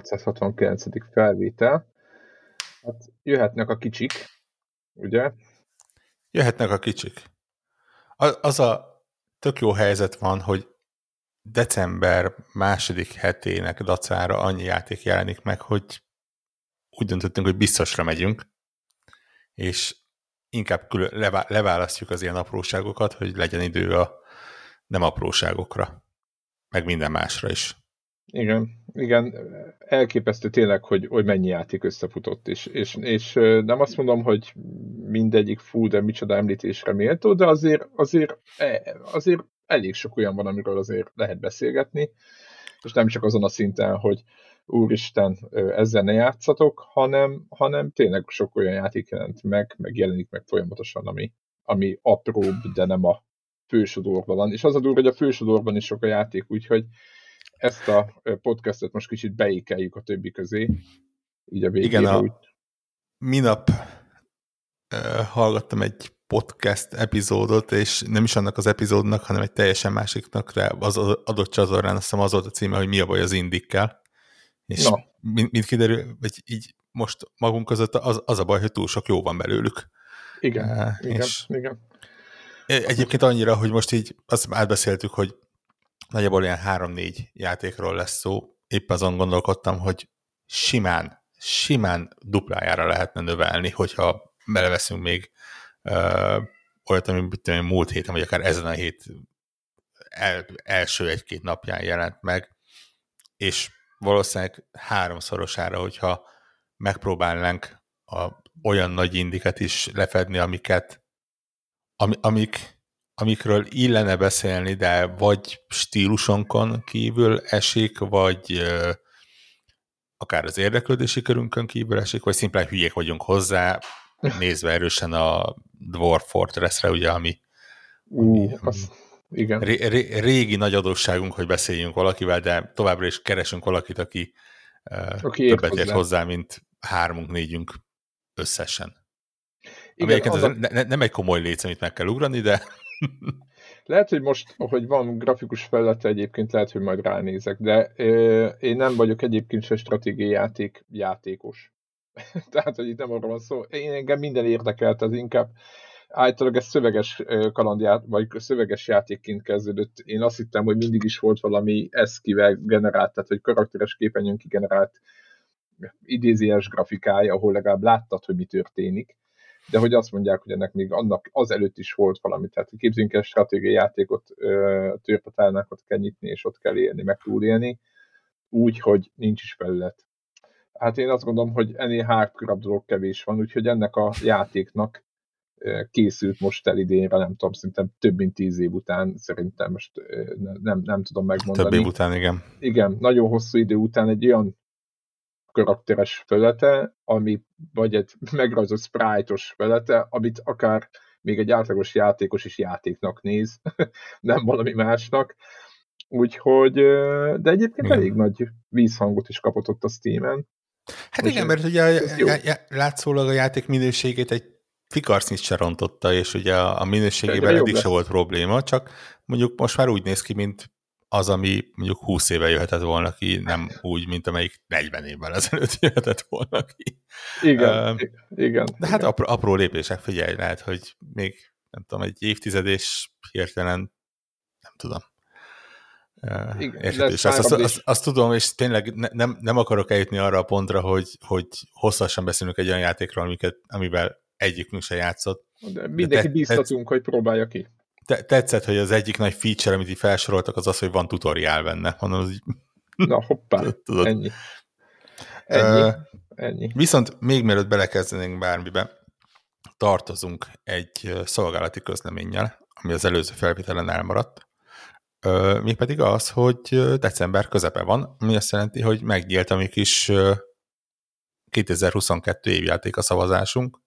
Sziasztok, Connector 669. felvétel. Hát jöhetnek a kicsik, ugye? Jöhetnek a kicsik. Az a tök jó helyzet van, hogy december második hetének dacára annyi játék jelenik meg, hogy úgy döntöttünk, hogy biztosra megyünk, és inkább külön leválasztjuk az ilyen apróságokat, hogy legyen idő a nem apróságokra, meg minden másra is. Igen, igen, elképesztő tényleg, hogy, hogy mennyi játék összefutott, és, és, és nem azt mondom, hogy mindegyik full, de micsoda említésre méltó, de azért, azért, e, azért elég sok olyan van, amiről azért lehet beszélgetni, és nem csak azon a szinten, hogy úristen, ezzel ne játszatok, hanem, hanem tényleg sok olyan játék jelent meg, meg jelenik meg folyamatosan, ami, ami apróbb, de nem a fősodorban van. És az a durva, hogy a fősodorban is sok a játék, úgyhogy ezt a podcastet most kicsit beékeljük a többi közé. Így a végére Igen, a úgy... minap uh, hallgattam egy podcast epizódot, és nem is annak az epizódnak, hanem egy teljesen másiknak, de az adott csatornán azt hiszem az volt a címe, hogy mi a baj az indikkel. És no. mint, mint kiderül, vagy így most magunk között az, az a baj, hogy túl sok jó van belőlük. Igen, uh, igen, és igen. Egyébként annyira, hogy most így azt átbeszéltük, hogy nagyjából ilyen három-négy játékról lesz szó. Épp azon gondolkodtam, hogy simán, simán duplájára lehetne növelni, hogyha beleveszünk még uh, olyat, ami tudom, múlt héten, vagy akár ezen a hét el, első egy-két napján jelent meg, és valószínűleg háromszorosára, hogyha megpróbálnánk a, olyan nagy indiket is lefedni, amiket, ami, amik amikről illene beszélni, de vagy stílusonkon kívül esik, vagy ö, akár az érdeklődési körünkön kívül esik, vagy szimplán hülyék vagyunk hozzá, nézve erősen a Dwarf Fortress-re, ugye, ami, uh, ami az, igen. Ré, ré, régi nagy adósságunk, hogy beszéljünk valakivel, de továbbra is keresünk valakit, aki, aki többet hozzá. ért hozzá, mint hármunk, négyünk összesen. Igen, Ami az a... ne, nem egy komoly léc, amit meg kell ugrani, de lehet, hogy most, hogy van grafikus felülete egyébként, lehet, hogy majd ránézek, de ö, én nem vagyok egyébként se stratégiai játék játékos. Tehát, hogy itt nem arról van szó. Én engem minden érdekelt, az inkább általában ez szöveges kalandját, vagy szöveges játékként kezdődött. Én azt hittem, hogy mindig is volt valami eszkivel generált, tehát hogy karakteres képernyőn kigenerált idézies grafikája, ahol legalább láttad, hogy mi történik de hogy azt mondják, hogy ennek még annak az előtt is volt valami, tehát képzünk el stratégiai játékot, törpatálnákat kell nyitni, és ott kell élni, meg túlélni, úgy, hogy nincs is felület. Hát én azt gondolom, hogy ennél hardcore dolog kevés van, úgyhogy ennek a játéknak készült most el idénre, nem tudom, szerintem több mint tíz év után, szerintem most nem, nem tudom megmondani. Több év után, igen. Igen, nagyon hosszú idő után egy olyan karakteres felete, ami vagy egy megrajzolt sprite-os felete, amit akár még egy átlagos játékos is játéknak néz, nem valami másnak. Úgyhogy, de egyébként igen. elég nagy vízhangot is kapott ott a Steam-en. Hát igen, mert ugye a, a, látszólag a játék minőségét egy fikarsznyit se rontotta, és ugye a minőségében eddig se volt probléma, csak mondjuk most már úgy néz ki, mint az, ami mondjuk 20 éve jöhetett volna ki, nem úgy, mint amelyik 40 évvel ezelőtt jöhetett volna ki. Igen, uh, igen. De hát Apró, apró lépések, figyelj, lehet, hogy még nem tudom, egy évtized és hirtelen nem tudom. Uh, igen, azt, azt, azt, azt tudom, és tényleg ne, nem, nem akarok eljutni arra a pontra, hogy, hogy hosszasan beszélünk egy olyan játékról, amiket, amivel egyikünk se játszott. De mindenki De te, bíztatunk, te, hogy próbálja ki te, tetszett, hogy az egyik nagy feature, amit így felsoroltak, az az, hogy van tutoriál benne. Mondom, az így... Na hoppá, Tudod. ennyi. Ennyi. Uh, ennyi. Viszont még mielőtt belekezdenénk bármibe, tartozunk egy szolgálati közleménnyel, ami az előző felvételen elmaradt. Uh, mi pedig az, hogy december közepe van, ami azt jelenti, hogy megnyílt a mi kis uh, 2022 évjáték a szavazásunk.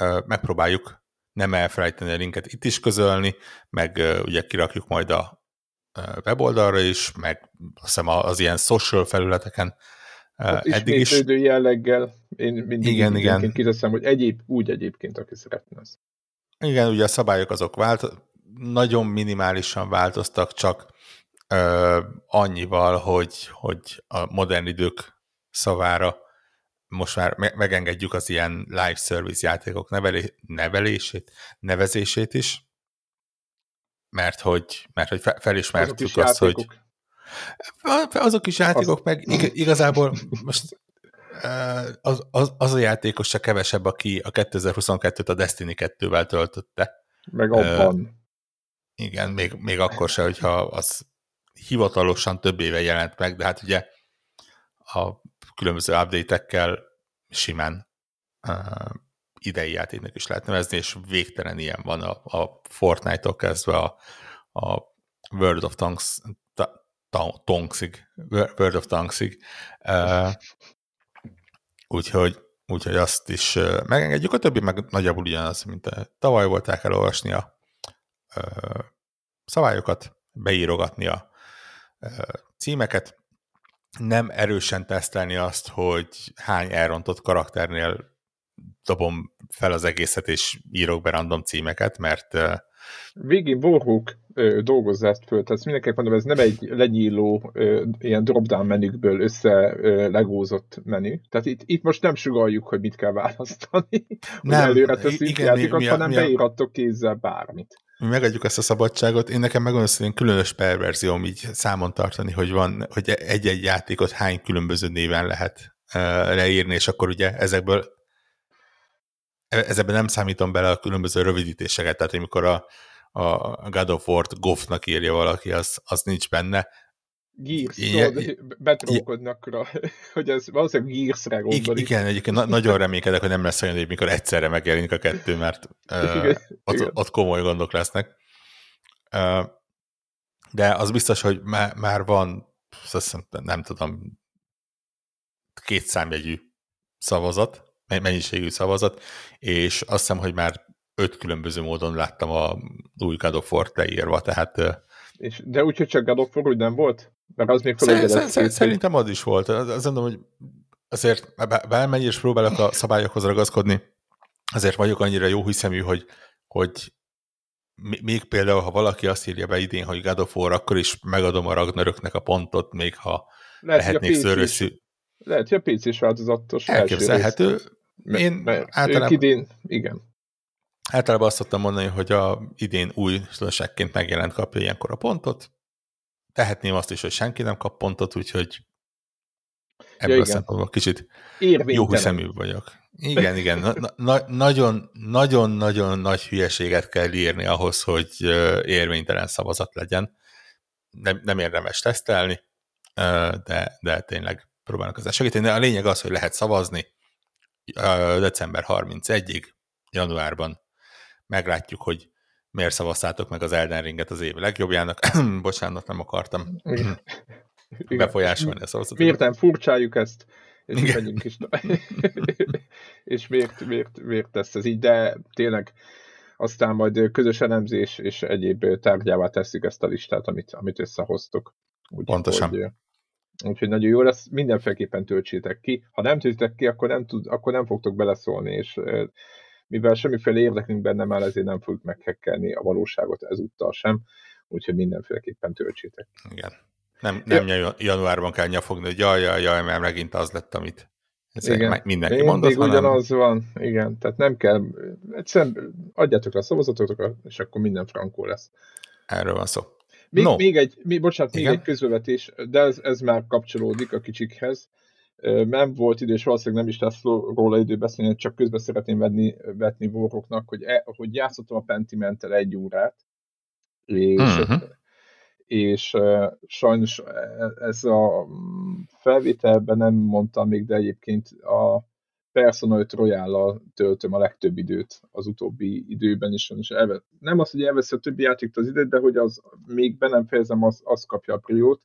Uh, megpróbáljuk nem elfelejteni a linket itt is közölni, meg ugye kirakjuk majd a weboldalra is, meg azt hiszem az ilyen social felületeken uh, eddig is. jelleggel, én mindig igen, igen. kiteszem, hogy egyéb, úgy egyébként, aki szeretne az. Igen, ugye a szabályok azok vált, nagyon minimálisan változtak, csak ö, annyival, hogy, hogy a modern idők szavára most már me- megengedjük az ilyen live service játékok nevelé- nevelését, nevezését is, mert hogy, mert hogy felismertük azt, hogy azok is játékok, azt... meg igazából most az, az, az a játékos csak kevesebb, aki a 2022-t a Destiny 2-vel töltötte. Meg abban. Uh, igen, még, még akkor se, hogyha az hivatalosan több éve jelent meg, de hát ugye a különböző update-ekkel simán uh, idei játéknak is lehet nevezni, és végtelen ilyen van a, a Fortnite-tól kezdve a, a World of Tanks, ta, Tanksig, World of Tanksig. Úgyhogy, úgyhogy azt is megengedjük, a többi meg nagyjából ugyanaz, mint a, tavaly volták elolvasni a uh, szabályokat, beírogatni a címeket, nem erősen tesztelni azt, hogy hány elrontott karakternél dobom fel az egészet, és írok be random címeket, mert... Végén Warhawk dolgozza ezt föl, tehát mindenképp mondom, ez nem egy lenyíló ilyen drop-down menükből össze legózott menü. Tehát itt, itt most nem sugaljuk, hogy mit kell választani, nem, előre teszünk igen, játékot, mi, mi, hanem mi a... beírattok kézzel bármit mi megadjuk ezt a szabadságot. Én nekem megmondom, hogy különös perverzióm így számon tartani, hogy van, hogy egy-egy játékot hány különböző néven lehet leírni, és akkor ugye ezekből ezekben nem számítom bele a különböző rövidítéseket, tehát amikor a, a God of War-t Goffnak írja valaki, az, az nincs benne, Gears, tudod, betrókodnak rá, hogy ez valószínűleg Gears-re gondolik. Igen, egyébként na- nagyon reménykedek, hogy nem lesz olyan, hogy mikor egyszerre megjelenik a kettő, mert uh, igen, ott, igen. ott komoly gondok lesznek. Uh, de az biztos, hogy má- már van, hiszem, nem tudom, két számjegyű szavazat, mennyiségű szavazat, és azt hiszem, hogy már öt különböző módon láttam a új God of War-t leírva, tehát és, de úgy, hogy csak God of War úgy nem volt? Mert az még Szer- szer- Szerintem az is volt. Azt mondom, hogy azért bármennyire is próbálok a szabályokhoz ragaszkodni, azért vagyok annyira jó hiszemű, hogy, hogy még például, ha valaki azt írja be idén, hogy God of War, akkor is megadom a Ragnaröknek a pontot, még ha lehet, lehetnék szörösszű. Lehet, hogy a PC is változatos. Elképzelhető. Én mert általában... idén, igen. Általában azt szoktam mondani, hogy a idén új tulajdonságként megjelent kapja ilyenkor a pontot. Tehetném azt is, hogy senki nem kap pontot, úgyhogy ebből ja, a szempontból kicsit jó hiszemű vagyok. Igen, igen. Nagyon-nagyon nagy hülyeséget kell írni ahhoz, hogy érvénytelen szavazat legyen. Nem, nem érdemes tesztelni, de, de tényleg próbálnak ezzel segíteni. A lényeg az, hogy lehet szavazni december 31-ig, januárban meglátjuk, hogy miért szavaztátok meg az Elden Ringet az év legjobbjának. Bocsánat, nem akartam befolyásolni a szavazatot. Miért nem furcsáljuk ezt? És Igen. is. és miért, miért, miért tesz ez így, de tényleg aztán majd közös elemzés és egyéb tárgyává tesszük ezt a listát, amit, amit összehoztok. Úgy, Pontosan. Hogy, úgyhogy nagyon jó lesz, mindenféleképpen töltsétek ki. Ha nem töltitek ki, akkor nem, tud, akkor nem fogtok beleszólni, és mivel semmiféle érdekünk benne már, ezért nem fogjuk meghekkelni a valóságot ezúttal sem, úgyhogy mindenféleképpen töltsétek. Igen. Nem, nem ja. januárban kell nyafogni, hogy jaj, jaj, jaj, mert megint az lett, amit igen. mindenki Én mondott, hanem... ugyanaz van, igen, tehát nem kell, egyszerűen adjátok le a szavazatokat, és akkor minden frankó lesz. Erről van szó. Még, no. még egy, még, bocsánat, igen? még egy közbevetés, de ez, ez már kapcsolódik a kicsikhez nem volt idő, és valószínűleg nem is lesz róla idő beszélni, csak közben szeretném venni, vetni voroknak, hogy, e, hogy játszottam a Pentimentel egy órát, és, uh-huh. és uh, sajnos ez a felvételben nem mondtam még, de egyébként a Persona 5 royal töltöm a legtöbb időt az utóbbi időben is. És elve, nem az, hogy elvesz a többi játékt az időt, de hogy az még be nem fejezem, az, az kapja a priót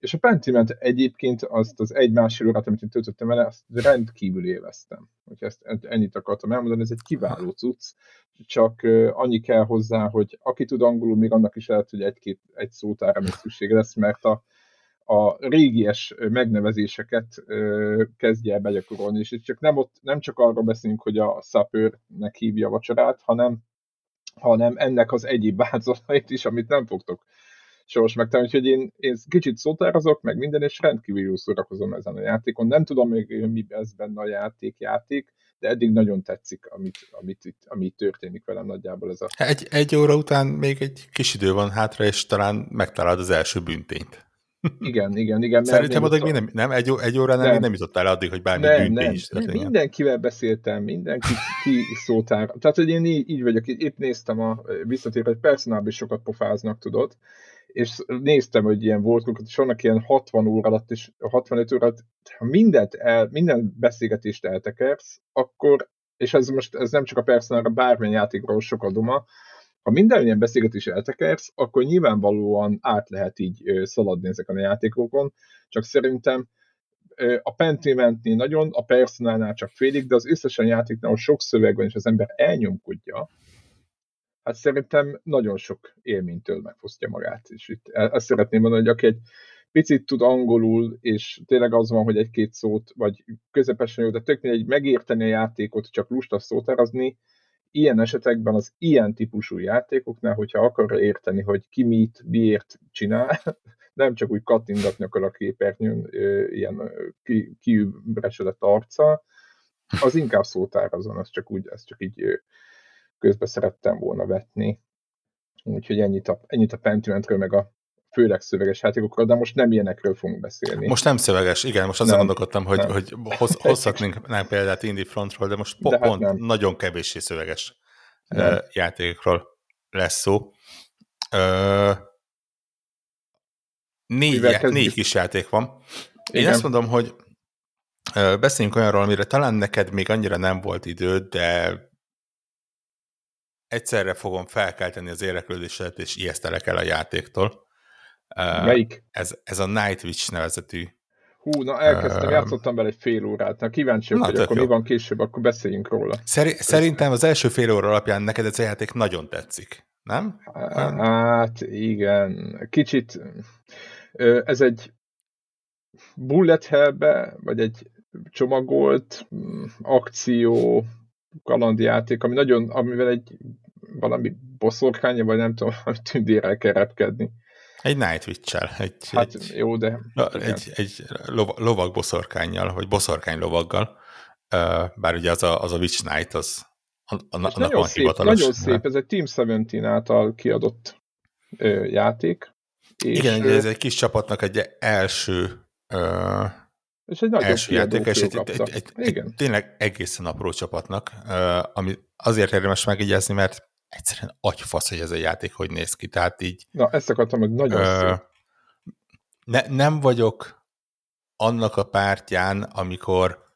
és a Pentiment egyébként azt az egy másfél órát, amit én töltöttem vele, azt rendkívül élveztem. Hogy ezt ennyit akartam elmondani, ez egy kiváló cucc, csak annyi kell hozzá, hogy aki tud angolul, még annak is lehet, hogy egy-két egy szótára még szüksége lesz, mert a, a régies megnevezéseket ö, kezdje el begyakorolni, és itt csak nem, ott, nem csak arról beszélünk, hogy a szapőrnek hívja a vacsorát, hanem, hanem ennek az egyéb változatait is, amit nem fogtok sors megtalálni, úgyhogy én, én kicsit szótározok, meg minden, és rendkívül jó szórakozom ezen a játékon. Nem tudom még, mi ez benne a játék, játék, de eddig nagyon tetszik, amit, amit itt, amit történik velem nagyjából ez a... Egy, egy óra után még egy kis idő van hátra, és talán megtalálod az első büntényt. Igen, igen, igen. Szerintem addig mi nem, nem, egy, egy óránál nem. még nem jutottál addig, hogy bármi nem, büntény nem. is történjen. Mindenkivel beszéltem, mindenki ki szótár. Tehát, hogy én így, így vagyok, épp néztem a visszatér, hogy personálban is sokat pofáznak, tudod, és néztem, hogy ilyen volt, és vannak ilyen 60 óra alatt, és 65 óra alatt, ha mindent el, minden beszélgetést eltekersz, akkor, és ez most ez nem csak a personálra, bármilyen játékról sok a duma, ha minden ilyen beszélgetés eltekersz, akkor nyilvánvalóan át lehet így szaladni ezeken a játékokon, csak szerintem a Pentimentnél nagyon, a Personálnál csak félig, de az összesen játéknál sok szöveg van, és az ember elnyomkodja, hát szerintem nagyon sok élménytől megfosztja magát. És itt ezt szeretném mondani, hogy aki egy picit tud angolul, és tényleg az van, hogy egy-két szót, vagy közepesen jó, de tök egy megérteni a játékot, csak lusta szótárazni, ilyen esetekben az ilyen típusú játékoknál, hogyha akar érteni, hogy ki mit, miért csinál, nem csak úgy kattingatni akar a képernyőn, ilyen kiübresedett arca, az inkább szótárazon, az csak úgy, ez csak így közbe szerettem volna vetni. Úgyhogy ennyit a, ennyit a Pentimentről, meg a főleg szöveges játékokról, de most nem ilyenekről fogunk beszélni. Most nem szöveges, igen, most azon gondolkodtam, hogy, nem. hogy hoz, hozhatnénk nem példát Indie Frontról, de most de hát pont hát nagyon kevéssé szöveges nem. játékokról lesz szó. Ö, négy, négy kis játék van. Én igen. azt mondom, hogy beszéljünk olyanról, amire talán neked még annyira nem volt időd, de egyszerre fogom felkelteni az érdeklődésedet, és ijesztelek el a játéktól. Melyik? Ez, ez a Night Witch nevezetű. Hú, na elkezdtem, uh, játszottam bele egy fél órát. Na kíváncsi vagyok, akkor jó. mi van később, akkor beszéljünk róla. Szeri, szerintem az első fél óra alapján neked ez a játék nagyon tetszik, nem? Hát igen, kicsit ez egy bullet hellbe, vagy egy csomagolt mm, akció kalandjáték, ami nagyon, amivel egy valami boszorkánya, vagy nem tudom, tündérrel kell repkedni. Egy Nightwitch-el. Egy, hát egy, jó, de... Egy, egy lov, lovag boszorkányjal, vagy boszorkány lovaggal. Bár ugye az a, az a Witch Knight, az nagyon van szép, hivatalos. Nagyon szép, ez egy Team 17 által kiadott ö, játék. És Igen, ö, ez egy kis csapatnak egy első ö, és egy első játék, és egy, egy, egy, egy, egy, tényleg egészen apró csapatnak, ami azért érdemes megjegyezni, mert egyszerűen agyfasz, hogy ez a játék hogy néz ki, tehát így... Na, ezt akartam, hogy nagyon ö, ne, Nem vagyok annak a pártján, amikor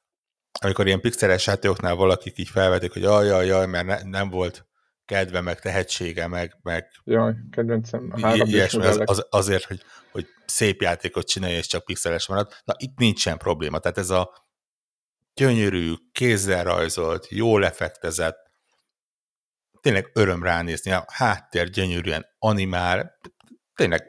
amikor ilyen pixeles játékoknál valakik így felvetik, hogy jaj, jaj, jaj, mert ne, nem volt kedve, meg tehetsége, meg, meg Jaj, kedvencem. Ilyesmi, az, az, azért, hogy, hogy szép játékot csinálja, és csak pixeles marad. Na, itt nincsen probléma. Tehát ez a gyönyörű, kézzel rajzolt, jó lefektezett, tényleg öröm ránézni, a háttér gyönyörűen animál, tényleg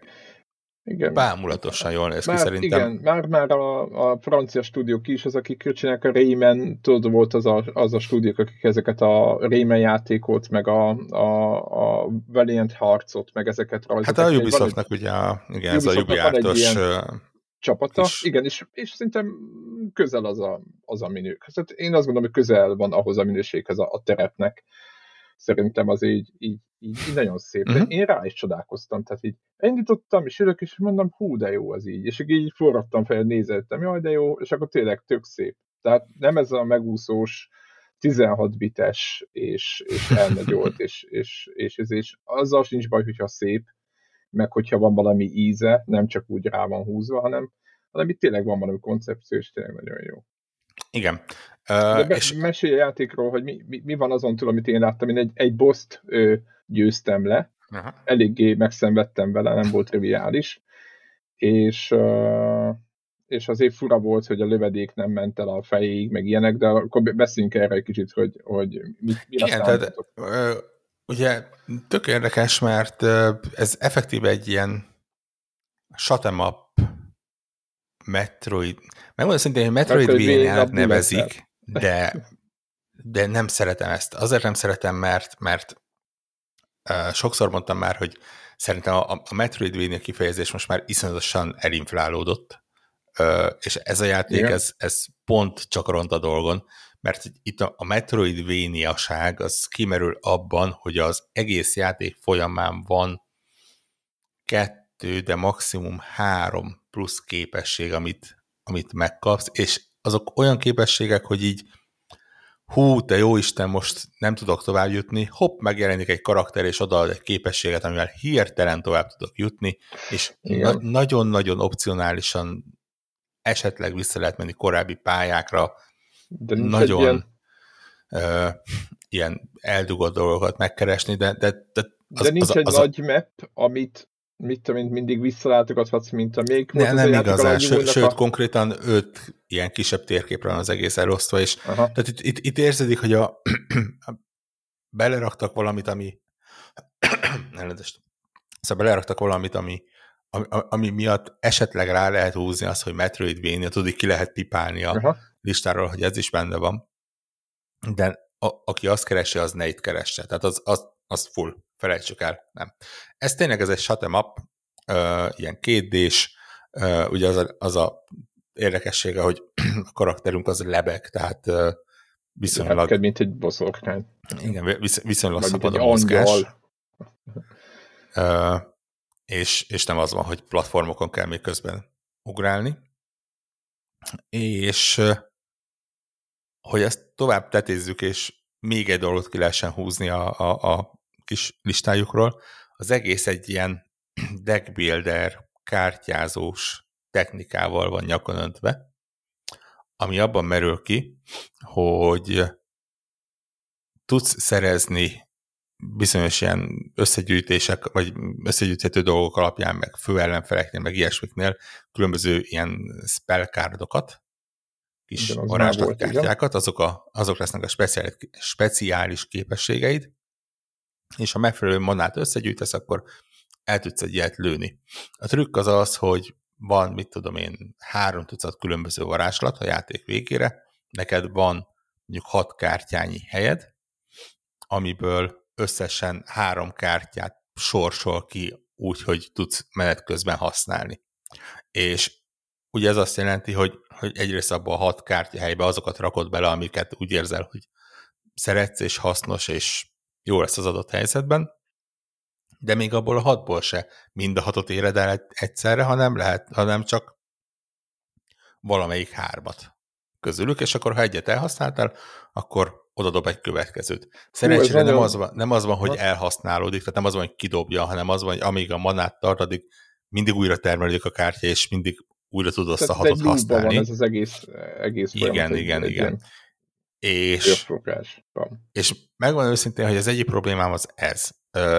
igen. bámulatosan jól néz már, ki szerintem. Igen, már, már a, a francia stúdiók is, az, akik csinálják a Rayman, tudod, volt az a, az a stúdiók, akik ezeket a Rayman játékot, meg a, a, a Valiant harcot, meg ezeket rajzolták. Hát a Ubisoftnak ugye, a, igen, ez a Ubiartos csapata, is. igen, és, és szerintem közel az a, az a minők. Tehát én azt gondolom, hogy közel van ahhoz a minőséghez a, a terepnek szerintem az így, így, így, így nagyon szép. Uh-huh. én rá is csodálkoztam, tehát így indítottam, és ülök, és mondom, hú, de jó az így. És így forradtam fel, nézettem, jaj, de jó, és akkor tényleg tök szép. Tehát nem ez a megúszós, 16 bites, és, és elnagyolt, és, és, és, és, és azzal sincs baj, hogyha szép, meg hogyha van valami íze, nem csak úgy rá van húzva, hanem, hanem itt tényleg van valami koncepció, és tényleg nagyon jó. Igen. Uh, De és... mesélj a játékról, hogy mi, mi, mi van azon túl, amit én láttam. Én egy, egy boszt ö, győztem le, Aha. eléggé megszenvedtem vele, nem volt triviális, és, uh, és azért fura volt, hogy a lövedék nem ment el a fejéig, meg ilyenek, de akkor beszéljünk erre egy kicsit, hogy, hogy mi, mi Igen, tehát, uh, ugye tök érdekes, mert ez effektíve egy ilyen shot'em up Metroid, megmondom szintén, hogy Metroidvania-nek nevezik, de, de nem szeretem ezt. Azért nem szeretem, mert, mert sokszor mondtam már, hogy szerintem a, a Metroidvania kifejezés most már iszonyatosan elinflálódott, és ez a játék, ez, ez pont csak ront a dolgon, mert itt a, a Metroidvania-ság az kimerül abban, hogy az egész játék folyamán van kettő, de maximum három plusz képesség, amit, amit megkapsz, és azok olyan képességek, hogy így hú, te jó Isten, most nem tudok tovább jutni, hopp, megjelenik egy karakter, és odaad egy képességet, amivel hirtelen tovább tudok jutni, és na- nagyon-nagyon opcionálisan esetleg vissza lehet menni korábbi pályákra, de nagyon ilyen... Uh, ilyen eldugott dolgokat megkeresni, de, de, de, az, de nincs az, egy az nagy a... map, amit mit tudom én, mindig visszalátogathatsz, mint a még ne, Nem igazán, sőt, sőt, a... konkrétan öt ilyen kisebb térképre van az egész elosztva, és Aha. tehát itt, itt, itt érződik, hogy a, beleraktak valamit, ami elnézést, szóval beleraktak valamit, ami, ami, ami miatt esetleg rá lehet húzni azt, hogy Metroidvania, tudod, ki lehet pipálni a Aha. listáról, hogy ez is benne van, de a, aki azt keresi, az ne itt keresse. Tehát az, az, az full felejtsük el, nem. Ez tényleg ez egy shut up, uh, ilyen kétdés, uh, ugye az a, az a érdekessége, hogy a karakterünk az lebeg, tehát uh, viszonylag... Neked, mint egy boszorkány. Igen, visz, viszonylag Vagy szabad a mozgás. Uh, és, és nem az van, hogy platformokon kell még közben ugrálni. És hogy ezt tovább tetézzük, és még egy dolgot ki lehessen húzni a, a, a kis listájukról, az egész egy ilyen deckbuilder, kártyázós technikával van nyakon öntve, ami abban merül ki, hogy tudsz szerezni bizonyos ilyen összegyűjtések, vagy összegyűjthető dolgok alapján, meg fő ellenfeleknél, meg ilyesmiknél különböző ilyen spellkárdokat, kis varázslatkártyákat, azok, a, azok lesznek a speciális, speciális képességeid, és ha megfelelő manát összegyűjtesz, akkor el tudsz egy ilyet lőni. A trükk az az, hogy van, mit tudom én, három tucat különböző varázslat a játék végére, neked van mondjuk hat kártyányi helyed, amiből összesen három kártyát sorsol ki úgy, hogy tudsz menet közben használni. És ugye ez azt jelenti, hogy, hogy egyrészt abban a hat kártya helybe azokat rakod bele, amiket úgy érzel, hogy szeretsz és hasznos, és jó lesz az adott helyzetben, de még abból a hatból se mind a hatot éred el egyszerre, hanem lehet, hanem csak valamelyik hármat közülük, és akkor ha egyet elhasználtál, akkor oda dob egy következőt. Szerencsére nem, az van, nem az van, hogy elhasználódik, tehát nem az van, hogy kidobja, hanem az van, hogy amíg a manát tart, addig mindig újra termelődik a kártya, és mindig újra tud azt a hatot használni. Van ez az egész, egész Igen, igen, egy, igen. És, és megvan őszintén, hogy az egyik problémám az ez.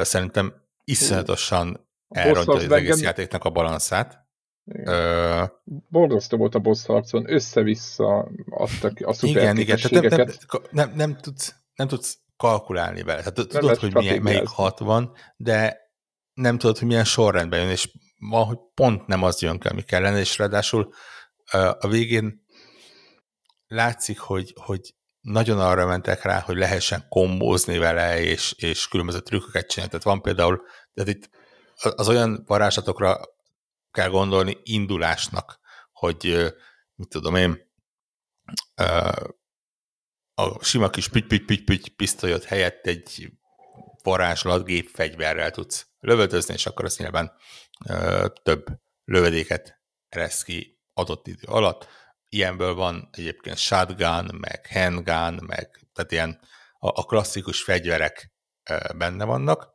Szerintem iszonyatosan elrontja az egész játéknak a balanszát. Ö... Borzasztó volt a boss harcon, össze-vissza adtak a szuper Igen, igen, tehát nem, nem, nem, nem, tudsz, nem tudsz kalkulálni vele. Tehát nem tudod, hogy milyen, melyik hat van, de nem tudod, hogy milyen sorrendben jön, és hogy pont nem az jön kell, ami kellene, és ráadásul a végén látszik, hogy, hogy nagyon arra mentek rá, hogy lehessen kombózni vele, és, és különböző trükköket csinálni. Tehát van például, tehát itt az olyan varázslatokra kell gondolni indulásnak, hogy mit tudom én, a sima kis püty, püty, püty, püty pisztolyot helyett egy varázslat gépfegyverrel tudsz lövöldözni, és akkor azt nyilván több lövedéket eresz ki adott idő alatt ilyenből van egyébként shotgun, meg handgun, meg tehát ilyen a, a klasszikus fegyverek benne vannak.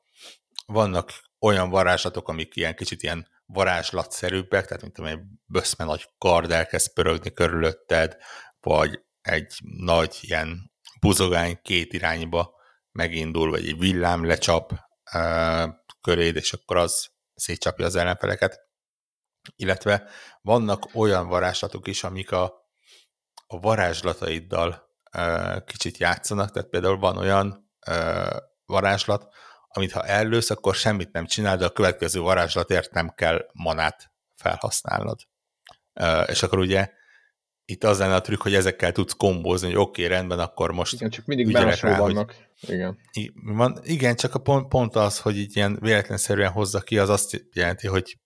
Vannak olyan varázslatok, amik ilyen kicsit ilyen varázslatszerűbbek, tehát mint egy böszme nagy kard elkezd pörögni körülötted, vagy egy nagy ilyen buzogány két irányba megindul, vagy egy villám lecsap uh, köréd, és akkor az szétcsapja az ellenfeleket illetve vannak olyan varázslatok is, amik a, a varázslataiddal e, kicsit játszanak, tehát például van olyan e, varázslat, amit ha ellősz, akkor semmit nem csinál, de a következő varázslatért nem kell manát felhasználnod. E, és akkor ugye itt az lenne a trükk, hogy ezekkel tudsz kombózni, hogy oké, okay, rendben, akkor most Igen, csak mindig máshol vannak. Hogy, igen. Van, igen, csak a pont, pont az, hogy így ilyen véletlenszerűen hozza ki, az azt jelenti, hogy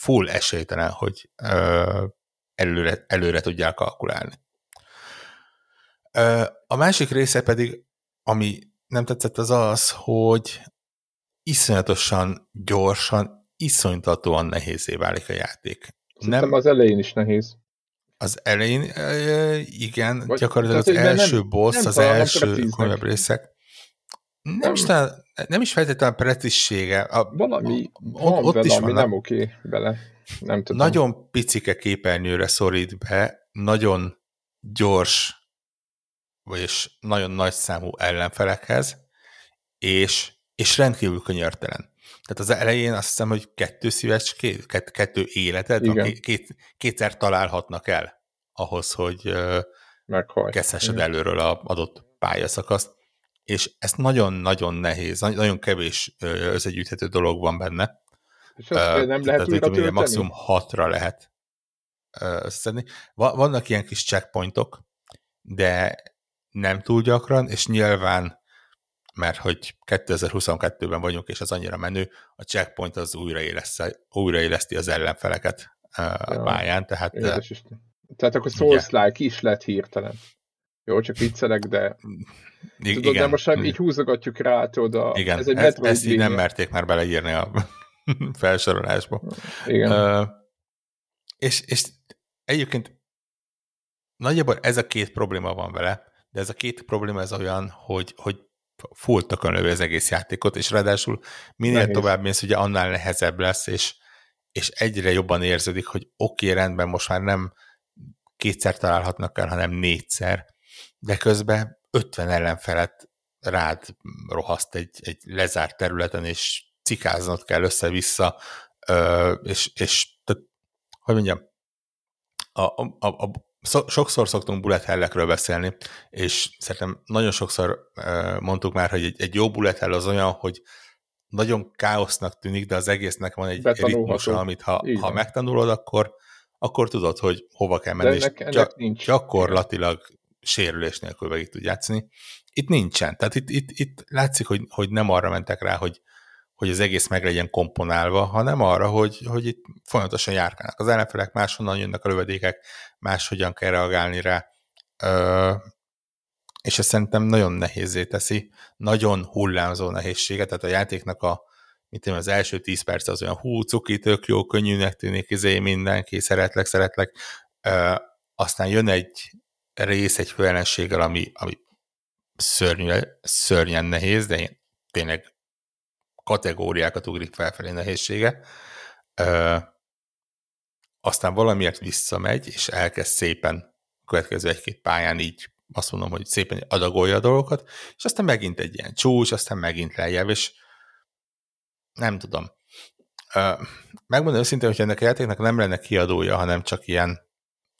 full esélytelen, hogy ö, előre, előre tudják kalkulálni. Ö, a másik része pedig, ami nem tetszett, az az, hogy iszonyatosan gyorsan, iszonytatóan nehézé válik a játék. Szerintem nem, az elején is nehéz. Az elején, igen, Vagy, gyakorlatilag az első nem, boss, nem az első komolyabb részek. Nem, nem, is, talán, nem is feltétlenül precissége. A, Valami a, van ott vele, is van, nem oké okay bele. Nem tudom. Nagyon picike képernyőre szorít be, nagyon gyors, vagyis nagyon nagy számú ellenfelekhez, és, és rendkívül könyörtelen. Tehát az elején azt hiszem, hogy kettő szívecské, kett, kettő életed, van, két, kétszer találhatnak el ahhoz, hogy kezdhessed előről a adott pályaszakaszt. És ez nagyon-nagyon nehéz, nagyon kevés összegyűjthető dolog van benne. És azt uh, nem lehet újra tölteni? Maximum hatra lehet összedni. Vannak ilyen kis checkpointok, de nem túl gyakran, és nyilván mert hogy 2022-ben vagyunk, és az annyira menő, a checkpoint az újraéleszti, újraéleszti az ellenfeleket a ja, pályán, tehát... Tehát akkor Souls-like is lett hirtelen. Jó, csak viccelek, de... I- tudod, igen. de most így húzogatjuk rá, tudod, a, igen. ez egy ezt, ezt így nem merték már beleírni a felsorolásba. Igen. Uh, és, és egyébként nagyjából ez a két probléma van vele, de ez a két probléma ez olyan, hogy, hogy full lövi az egész játékot, és ráadásul minél Nehéz. tovább mész, ugye annál nehezebb lesz, és, és egyre jobban érződik, hogy oké, okay, rendben, most már nem kétszer találhatnak el, hanem négyszer, de közben 50 ellenfelet rád rohaszt egy, egy lezárt területen, és cikáznod kell össze-vissza, és, és tehát, hogy mondjam, a, a, a, sokszor szoktunk bullet hellekről beszélni, és szerintem nagyon sokszor mondtuk már, hogy egy, egy jó bullet hell az olyan, hogy nagyon káosznak tűnik, de az egésznek van egy ritmusa, amit ha, ha megtanulod, akkor, akkor tudod, hogy hova kell menni, ennek, és ennek gyak, nincs. gyakorlatilag sérülés nélkül meg tud játszani. Itt nincsen. Tehát itt, itt, itt látszik, hogy, hogy nem arra mentek rá, hogy, hogy az egész meg legyen komponálva, hanem arra, hogy, hogy itt folyamatosan járkálnak az ellenfelek, máshonnan jönnek a lövedékek, máshogyan kell reagálni rá, Ö, és ez szerintem nagyon nehézé teszi, nagyon hullámzó nehézséget, tehát a játéknak a mit tudom, az első tíz perc az olyan hú, cuki, tök jó, könnyűnek tűnik, izé, mindenki, szeretlek, szeretlek, Ö, aztán jön egy rész egy főellenséggel, ami, ami szörnyű, szörnyen nehéz, de én tényleg kategóriákat ugrik felfelé nehézsége, ö, aztán valamiért visszamegy, és elkezd szépen következő egy-két pályán így azt mondom, hogy szépen adagolja a dolgokat, és aztán megint egy ilyen csúcs, aztán megint lejjebb, és nem tudom. Ö, megmondom őszintén, hogy ennek a játéknak nem lenne kiadója, hanem csak ilyen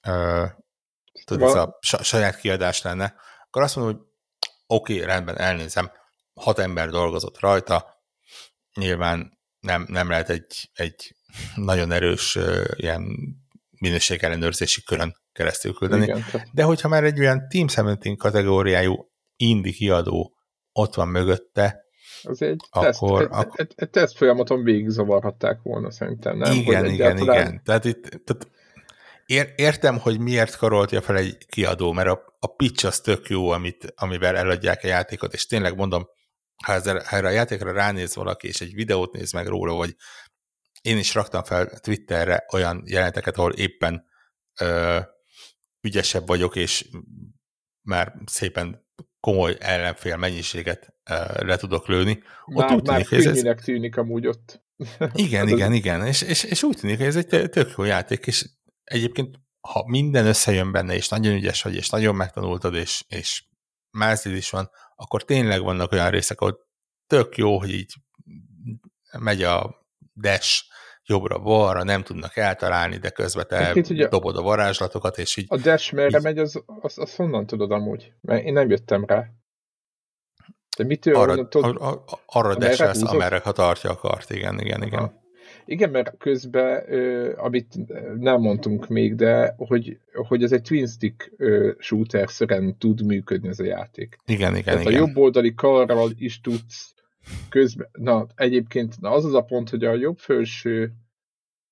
ö, tudod, ez a saját kiadás lenne, akkor azt mondom, hogy oké, okay, rendben, elnézem, hat ember dolgozott rajta, nyilván nem, nem lehet egy, egy nagyon erős uh, ilyen minőségellenőrzési körön keresztül küldeni. Igen, De hogyha már egy olyan Team 17 kategóriájú indie kiadó ott van mögötte, az egy akkor, teszt, akkor... Egy, egy, egy teszt folyamaton végig zavarhatták volna szerintem, nem? Igen, hogy igen, igen. Tehát itt tehát ér, értem, hogy miért karoltja fel egy kiadó, mert a, a pitch az tök jó, amit, amivel eladják a játékot, és tényleg mondom, ha, ezzel, erre a játékra ránéz valaki, és egy videót néz meg róla, vagy én is raktam fel Twitterre olyan jeleneteket, ahol éppen ö, ügyesebb vagyok, és már szépen komoly ellenfél mennyiséget ö, le tudok lőni. Már, ott úgy már tűnik, hogy ez... tűnik amúgy ott. Igen, igen, igen, és, és, és úgy tűnik, hogy ez egy tök jó játék, és egyébként ha minden összejön benne, és nagyon ügyes vagy, és nagyon megtanultad, és, és mázlid is van, akkor tényleg vannak olyan részek, ahol tök jó, hogy így megy a dash jobbra-balra, nem tudnak eltalálni, de közben te hát itt, dobod a varázslatokat, és így... A dash merre így... megy, az, az, az honnan tudod amúgy? Mert én nem jöttem rá. De mitől arra, tudod, a, a, arra desselsz, amerre ha tartja a kart, igen, igen, igen. Aha. Igen, mert közben, amit nem mondtunk még, de hogy, hogy ez egy twin stick shooter-szeren tud működni ez a játék. Igen, igen, Tehát igen. a jobb oldali karral is tudsz közben, na egyébként na az az a pont, hogy a jobb felső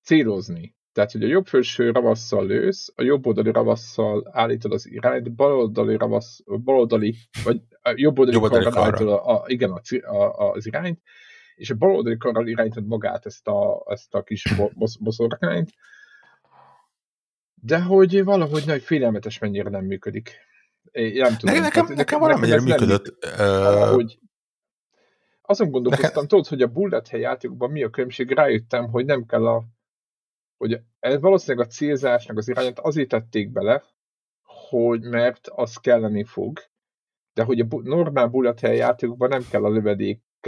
célozni. Tehát, hogy a jobb felső ravasszal lősz, a jobb oldali ravasszal állítod az irányt, bal oldali ravasz, bal oldali, vagy a jobb oldali, jobb oldali karral állítod a, a, igen, a, a, az irányt, és a bal oldali karral irányítod magát ezt a, ezt a kis boszorkányt, de hogy valahogy nagy félelmetes mennyire nem működik. Én nem tudom. Ne, nekem, nekem, nekem valamennyire működött. Nem, hogy azon gondolkoztam, nekem... tudod, hogy a bullet hely játékokban mi a különbség, rájöttem, hogy nem kell a hogy ez valószínűleg a célzásnak az irányát azért tették bele, hogy mert az kelleni fog, de hogy a normál bullet hely játékokban nem kell a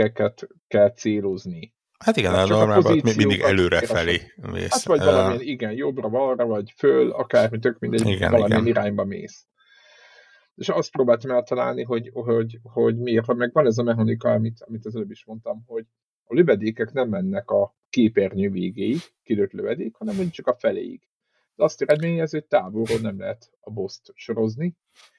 lövedékeket kell célozni. Hát igen, a normálban mindig előre felé mész. Hát vagy valamilyen, igen, jobbra, balra, vagy föl, akármi, tök mindegy, igen, valamilyen igen. irányba mész. És azt próbáltam eltalálni, hogy, hogy, hogy miért, meg van ez a mechanika, amit, amit az előbb is mondtam, hogy a lövedékek nem mennek a képernyő végéig, kilőtt lövedék, hanem mondjuk csak a feléig. De azt eredményez, hogy távolról nem lehet a boszt sorozni,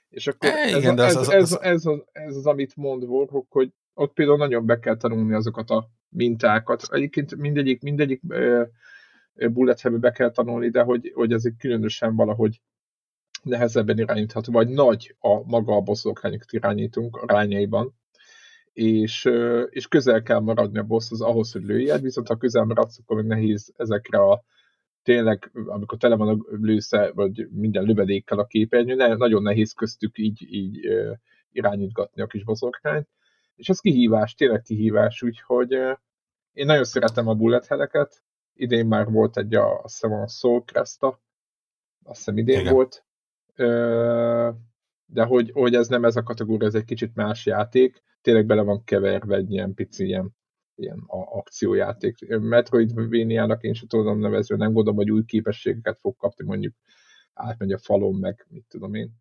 és akkor e, ez, igen, ez, az, ez, az, ez, ez, az, ez az, amit mond Warhawk, hogy ott például nagyon be kell tanulni azokat a mintákat. Egyébként mindegyik, mindegyik bullet be kell tanulni, de hogy, hogy ez egy különösen valahogy nehezebben irányítható, vagy nagy a maga a bosszorkányokat irányítunk arányaiban, és, és közel kell maradni a bosshoz ahhoz, hogy lőjed, viszont ha közel maradsz, akkor még nehéz ezekre a tényleg, amikor tele van a lősze, vagy minden lövedékkel a képernyő, nagyon nehéz köztük így, így irányítgatni a kis boszorkányt, és ez kihívás, tényleg kihívás, úgyhogy én nagyon szeretem a bullet heleket, idén már volt egy, a, azt hiszem a Soul Cresta, azt hiszem idén Igen. volt, de hogy, hogy ez nem ez a kategória, ez egy kicsit más játék, tényleg bele van keverve egy ilyen pici ilyen, ilyen a, akciójáték. Metroidvania-nak én sem tudom nevezni, nem gondolom, hogy új képességeket fog kapni, mondjuk átmegy a falon, meg mit tudom én.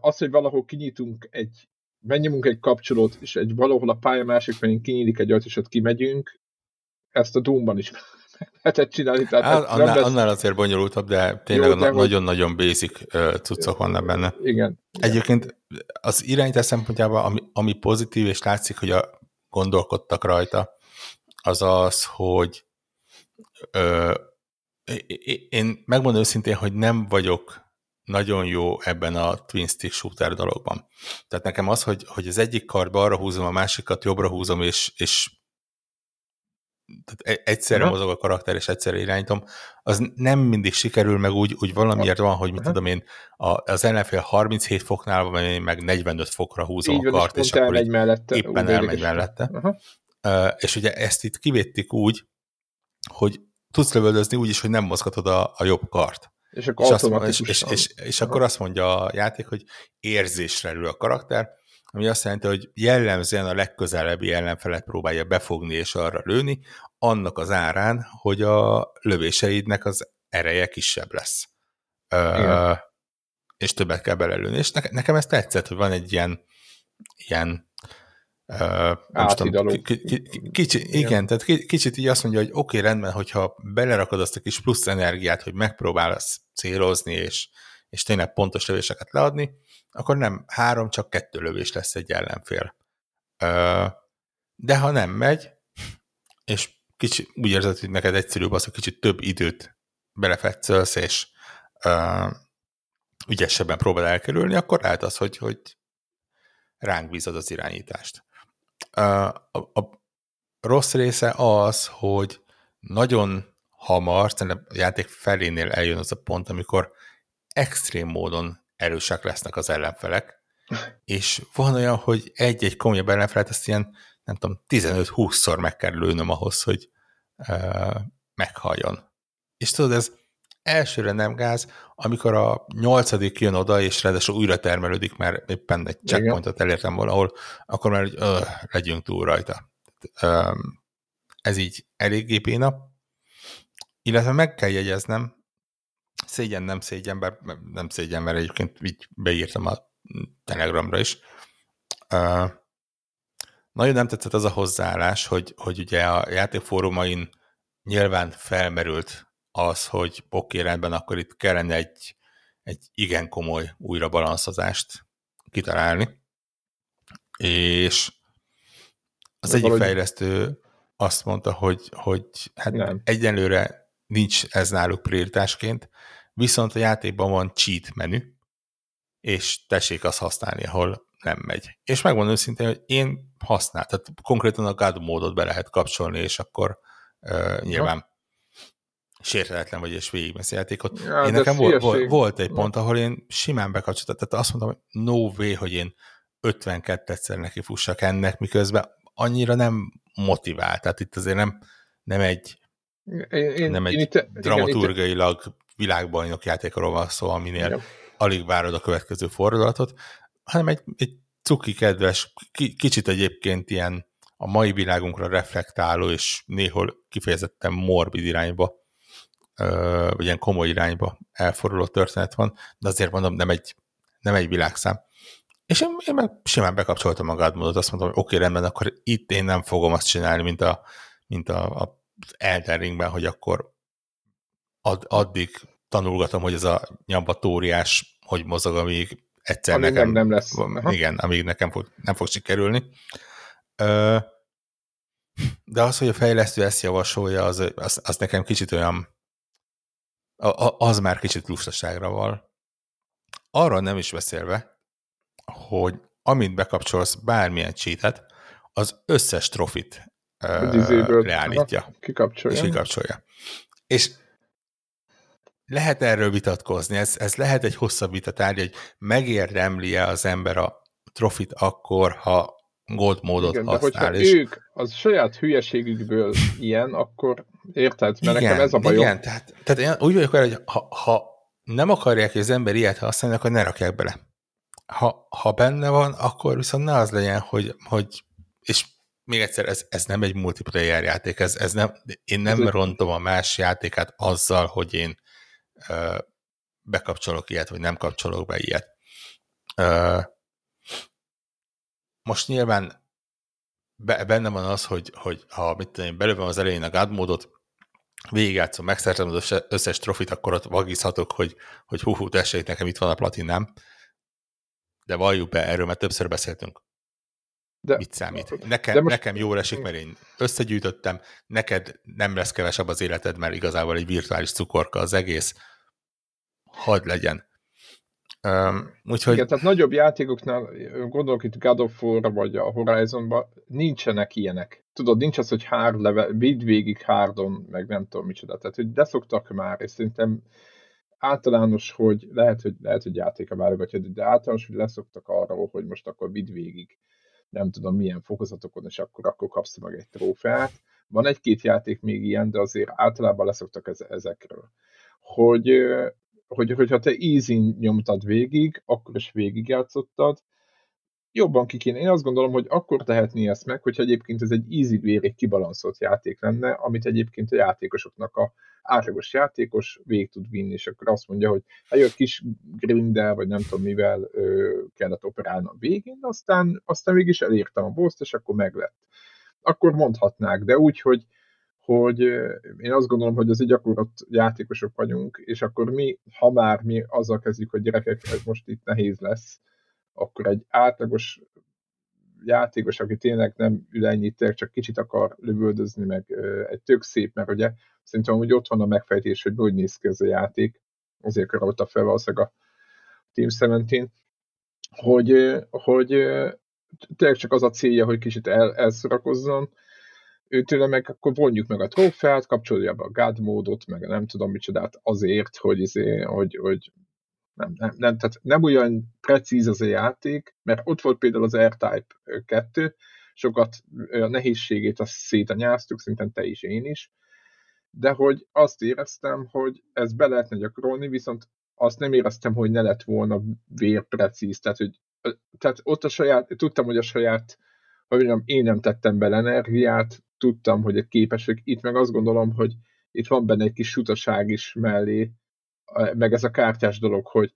Az, hogy valahol kinyitunk egy, megnyomunk egy kapcsolót, és egy valahol a pálya másik felén kinyílik egy és ott kimegyünk, ezt a Doomban is lehetett csinálni. Tehát Á, annál, lesz... annál azért bonyolultabb, de tényleg nagyon-nagyon basic uh, cuccok vannak benne. Igen. Egyébként az irányítás szempontjában, ami, ami pozitív, és látszik, hogy a, gondolkodtak rajta, az az, hogy ö, én megmondom őszintén, hogy nem vagyok nagyon jó ebben a twin stick shooter dologban. Tehát nekem az, hogy, hogy az egyik karba arra húzom, a másikat jobbra húzom, és, és tehát e- egyszerre Aha. mozog a karakter, és egyszerre irányítom, az nem mindig sikerül, meg úgy, úgy valamiért van, hogy mit Aha. tudom én, a, az ellenfél 37 foknál van, én meg 45 fokra húzom így a kart, és akkor így mellette, éppen elmegy mellette. Aha. Uh, és ugye ezt itt kivétték úgy, hogy tudsz lövöldözni úgy is, hogy nem mozgatod a, a jobb kart. És akkor, és, azt, és, és, és, akkor azt mondja a játék, hogy érzésre ül a karakter, ami azt jelenti, hogy jellemzően a legközelebbi ellenfelet próbálja befogni és arra lőni, annak az árán, hogy a lövéseidnek az ereje kisebb lesz. Ö, és többet kell belelőni. És nekem ez tetszett, hogy van egy ilyen, ilyen nem tudom, kicsi, igen. igen, tehát kicsit így azt mondja, hogy oké, okay, rendben, hogyha belerakod azt a kis plusz energiát, hogy megpróbálsz célozni, és, és tényleg pontos lövéseket leadni, akkor nem három, csak kettő lövés lesz egy ellenfél. De ha nem megy, és kicsi, úgy érzed, hogy neked egyszerűbb az, hogy kicsit több időt belefetszölsz, és ügyesebben próbál elkerülni, akkor lehet az, hogy, hogy ránk bízod az irányítást. Uh, a, a rossz része az, hogy nagyon hamar, szerintem a játék felénél eljön az a pont, amikor extrém módon erősek lesznek az ellenfelek, és van olyan, hogy egy-egy komolyabb ellenfelet ezt ilyen, nem tudom, 15-20-szor meg kell lőnöm ahhoz, hogy uh, meghalljon. És tudod, ez elsőre nem gáz, amikor a nyolcadik jön oda, és ráadásul újra termelődik, mert éppen egy checkpointot elértem valahol, akkor már hogy öh, legyünk túl rajta. Um, ez így eléggé béna. Illetve meg kell jegyeznem, szégyen nem szégyen, bár nem szégyen, mert egyébként így beírtam a Telegramra is. Uh, nagyon nem tetszett az a hozzáállás, hogy, hogy ugye a játékfórumain nyilván felmerült az, hogy oké, rendben, akkor itt kellene egy, egy igen komoly újrabalanszozást kitalálni. És az De egyik valahogy... fejlesztő azt mondta, hogy, hogy hát Nem. egyenlőre nincs ez náluk prioritásként, viszont a játékban van cheat menü, és tessék azt használni, ahol nem megy. És megmondom őszintén, hogy én használtam, tehát konkrétan a God módot be lehet kapcsolni, és akkor uh, nyilván sérhetetlen vagy, és végigmész játékot. Ja, én nekem volt, volt, volt egy pont, ahol én simán bekapcsoltam, tehát azt mondtam, hogy no way, hogy én 52-szer neki fussak ennek, miközben annyira nem motivál. Tehát itt azért nem, nem egy, én, nem egy én itt, dramaturgailag igen, világbajnok játékról van szó, aminél igen. alig várod a következő fordulatot, hanem egy, egy cuki kedves, kicsit egyébként ilyen a mai világunkra reflektáló, és néhol kifejezetten morbid irányba, vagy ilyen komoly irányba elforduló történet van, de azért mondom, nem egy, nem egy világszám. És én, én meg simán bekapcsoltam a azt mondtam, hogy oké, okay, rendben, akkor itt én nem fogom azt csinálni, mint a, mint a, a Elden Ringben, hogy akkor ad, addig tanulgatom, hogy ez a nyambatóriás hogy mozog, amíg egyszer amíg nekem... nem lesz. Aha. Igen, amíg nekem fog, nem fog sikerülni. De az, hogy a fejlesztő ezt javasolja, az, az, az nekem kicsit olyan, az már kicsit lustaságra van. Arra nem is beszélve, hogy amint bekapcsolsz bármilyen cheatet, az összes trofit uh, leállítja. Aha, kikapcsolja. És kikapcsolja. És lehet erről vitatkozni, ez, ez lehet egy hosszabb vitatárgy, hogy megérdemli-e az ember a trofit akkor, ha gold módot Igen, használ. De és... ők az saját hülyeségükből ilyen, akkor érted? Mert igen, nekem ez a bajom. Igen, tehát, tehát én úgy vagyok hogy ha, ha nem akarják, hogy az ember ilyet használni, akkor ne rakják bele. Ha, ha benne van, akkor viszont ne az legyen, hogy, hogy és még egyszer, ez, ez nem egy multiplayer játék, ez, ez nem, én nem ez rontom a más játékát azzal, hogy én bekapcsolok ilyet, vagy nem kapcsolok be ilyet. Most nyilván benne van az, hogy, hogy ha mit tudom, belőlem az elején a God módot, végigjátszom, megszerzem az összes trofit, akkor ott vagizhatok, hogy, hogy hú, hú, tessék, nekem itt van a platinám. De valljuk be, erről már többször beszéltünk. De, Mit számít? Nekem, de most... nekem jól esik, mert én összegyűjtöttem, neked nem lesz kevesebb az életed, mert igazából egy virtuális cukorka az egész. Hadd legyen. Um, úgyhogy... Igen, tehát nagyobb játékoknál, gondolok itt God of War vagy a Horizonban, nincsenek ilyenek. Tudod, nincs az, hogy hard level, vidd végig hardon, meg nem tudom micsoda. Tehát, hogy leszoktak már, és szerintem általános, hogy lehet, hogy, lehet, hogy játéka válogatja, de általános, hogy leszoktak arról, hogy most akkor vidd végig nem tudom milyen fokozatokon, és akkor, akkor kapsz meg egy trófeát. Van egy-két játék még ilyen, de azért általában leszoktak ezekről. Hogy, hogy, hogyha te easy nyomtad végig, akkor is végigjátszottad, jobban ki kéne. Én azt gondolom, hogy akkor tehetné ezt meg, hogyha egyébként ez egy egy kibalanszolt játék lenne, amit egyébként a játékosoknak a átlagos játékos végig tud vinni, és akkor azt mondja, hogy hát egy kis grindel, vagy nem tudom mivel ö, kellett operálni a végén, aztán, aztán mégis elértem a boss és akkor meglett. Akkor mondhatnák, de úgy, hogy, hogy én azt gondolom, hogy az egy gyakorlott játékosok vagyunk, és akkor mi, ha már mi azzal kezdjük, hogy gyerekek, ez most itt nehéz lesz, akkor egy átlagos játékos, aki tényleg nem ül ennyit, csak kicsit akar lövöldözni, meg egy tök szép, mert ugye szerintem hogy ott van a megfejtés, hogy hogy néz ki ez a játék, azért karolta fel valószínűleg a Team 17, hogy, hogy tényleg csak az a célja, hogy kicsit el, elszorakozzon, őtőle meg akkor vonjuk meg a trófeát, kapcsolja be a God módot, meg nem tudom micsodát azért, hogy, izé, hogy, hogy nem, nem, nem, tehát nem olyan precíz az a játék, mert ott volt például az R-Type 2, sokat a nehézségét azt szétanyáztuk, szerintem te is, én is, de hogy azt éreztem, hogy ez be lehetne gyakorolni, viszont azt nem éreztem, hogy ne lett volna vérprecíz, tehát, hogy, tehát ott a saját, tudtam, hogy a saját, hogy mondjam, én nem tettem bele energiát, tudtam, hogy egy képesek, itt meg azt gondolom, hogy itt van benne egy kis sutaság is mellé, meg ez a kártyás dolog, hogy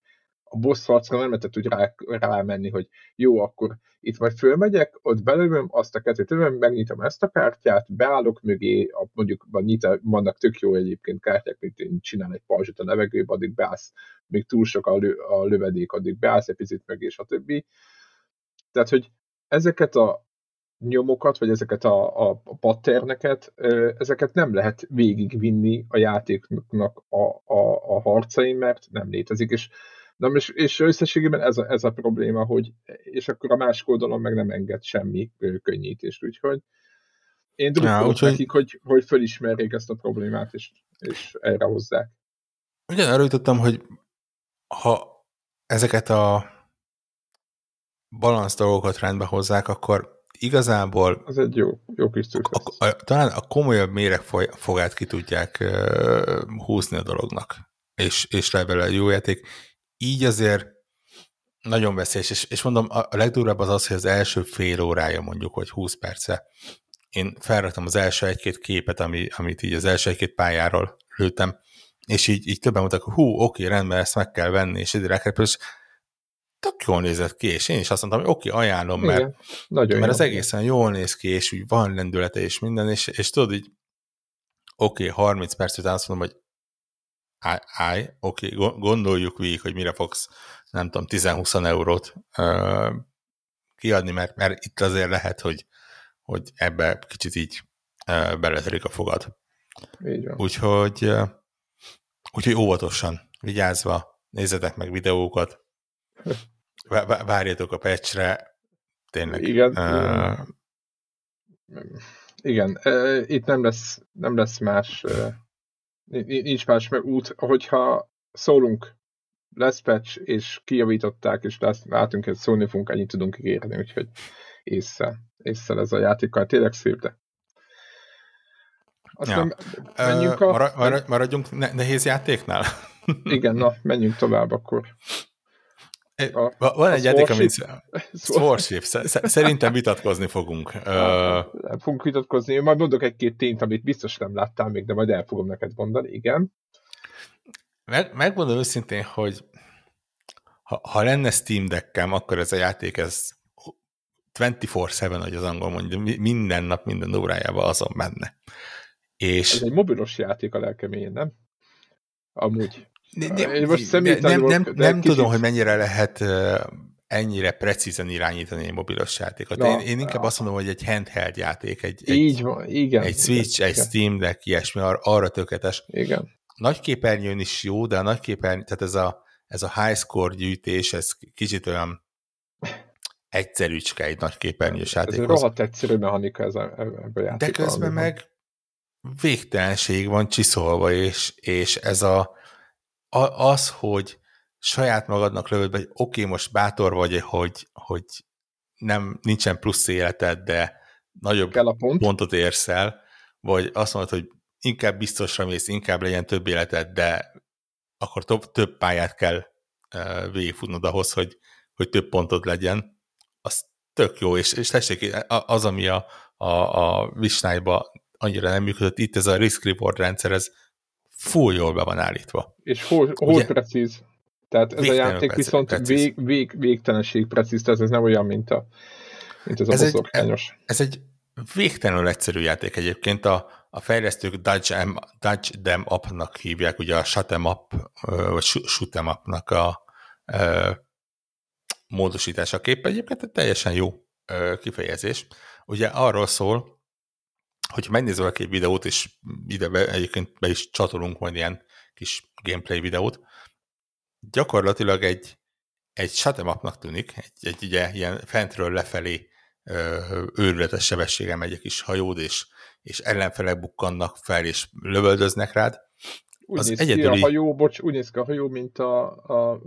a boss harcra nem lehetett úgy rá, rámenni, hogy jó, akkor itt majd fölmegyek, ott belőlem azt a kettőt megnyitom ezt a kártyát, beállok mögé, a, mondjuk vannak tök jó egyébként kártyák, mint én csinál egy pajzsot a levegőbe, addig beállsz, még túl sok a, lő, a lövedék, addig beállsz egy picit mögé, stb. Tehát, hogy ezeket a nyomokat, vagy ezeket a, a patterneket, ezeket nem lehet végigvinni a játéknak a, a, a harcain, mert nem létezik, és, nem, és, és összességében ez a, ez a probléma, hogy és akkor a másik oldalon meg nem enged semmi könnyítést, úgyhogy én drukkolok úgyhogy... nekik, hogy, hogy fölismerjék ezt a problémát, és, és erre hozzák. Ugyan arra jutottam, hogy ha ezeket a balansz dolgokat rendbe hozzák, akkor igazából... Az egy jó, jó kis a, a, a, Talán a komolyabb méregfogát ki tudják uh, húzni a dolognak, és, és level jó játék. Így azért nagyon veszélyes, és, és mondom, a, legdurvább az az, hogy az első fél órája mondjuk, vagy 20 perce, én felraktam az első egy-két képet, ami, amit így az első egy-két pályáról lőttem, és így, így többen mondtak, hogy hú, oké, rendben, ezt meg kell venni, és így és tök jól nézett ki, és én is azt mondtam, hogy oké, okay, ajánlom, mert, Igen, nagyon mert az egészen jól néz ki, és úgy van lendülete, és minden, és, és tudod, így oké, okay, 30 perc után azt mondom, hogy állj, állj oké, okay, gondoljuk végig, hogy mire fogsz, nem tudom, 10-20 eurót uh, kiadni, mert, mert itt azért lehet, hogy, hogy ebbe kicsit így uh, beletörik a fogad. Úgyhogy, uh, úgyhogy óvatosan, vigyázva, nézzetek meg videókat, Várjatok a pecsre, tényleg. Igen. Uh, igen, uh, itt nem lesz, nem lesz más, uh, nincs más mert út, hogyha szólunk, lesz patch, és kijavították, és lesz, látunk, hogy szólni fogunk, ennyit tudunk ígérni, úgyhogy észre, észre ez a játékkal tényleg szép, de aztán ja. menjünk a... Maradjunk nehéz játéknál? Igen, na, menjünk tovább akkor. A, Van egy játék, amit Warship. Szerintem vitatkozni fogunk. Nem fogunk vitatkozni. Én majd mondok egy-két tényt, amit biztos nem láttál még, de majd el fogom neked mondani. Igen. Meg, megmondom őszintén, hogy ha, ha lenne Steam Deckem, akkor ez a játék ez 24-7, hogy az angol mondja, minden nap, minden órájában azon menne. És... Ez egy mobilos játék a lelkeményen, nem? Amúgy. Nem, most nem, nem, nem, nem tudom, hogy mennyire lehet ennyire precízen irányítani egy mobilos játékot. Na, én, én inkább azt mondom, hogy egy handheld játék, egy, így van, igen, egy Switch, igen, egy igen. Steam Deck, ilyesmi, ar, arra tökéletes. Igen. Nagy képernyőn is jó, de a nagy képernyő, tehát ez a, ez a high score gyűjtés, ez kicsit olyan egyszerűcske egy nagy képernyős játékhoz. Ez egy rohadt egyszerű mechanika ez a, ebbe a De közben meg végtelenség van csiszolva, és, és ez a az, hogy saját magadnak lövöd be, hogy oké, okay, most bátor vagy, hogy, hogy nem, nincsen plusz életed, de nagyobb Kell a pont. pontot érsz el, vagy azt mondod, hogy inkább biztosra mész, inkább legyen több életed, de akkor több, több pályát kell uh, végigfutnod ahhoz, hogy, hogy több pontod legyen, az tök jó, és, és tessék, az, ami a, a, a annyira nem működött, itt ez a risk-reward rendszer, ez full jól be van állítva. És hol, hol Ugye, precíz. Tehát ez a játék viszont precíz. vég, vég, végtelenség precíz, tehát ez nem olyan, mint, a, mint az ez a egy, ez egy végtelenül egyszerű játék egyébként. A, a fejlesztők Dodge, em, Dodge Them Up-nak hívják, ugye a Shut Up, vagy Shoot Em Up-nak a, a módosítása kép egyébként teljesen jó kifejezés. Ugye arról szól, hogyha megnézel egy videót, és ide be, egyébként be is csatolunk majd ilyen kis gameplay videót, gyakorlatilag egy, egy shut'em tűnik, egy, egy ugye, ilyen fentről lefelé ö, őrületes sebességgel megy egy kis hajód, és, és ellenfelek bukkannak fel, és lövöldöznek rád. Úgy az néz egyedüli... ki a hajó, bocs, úgy néz ki a hajó, mint a, a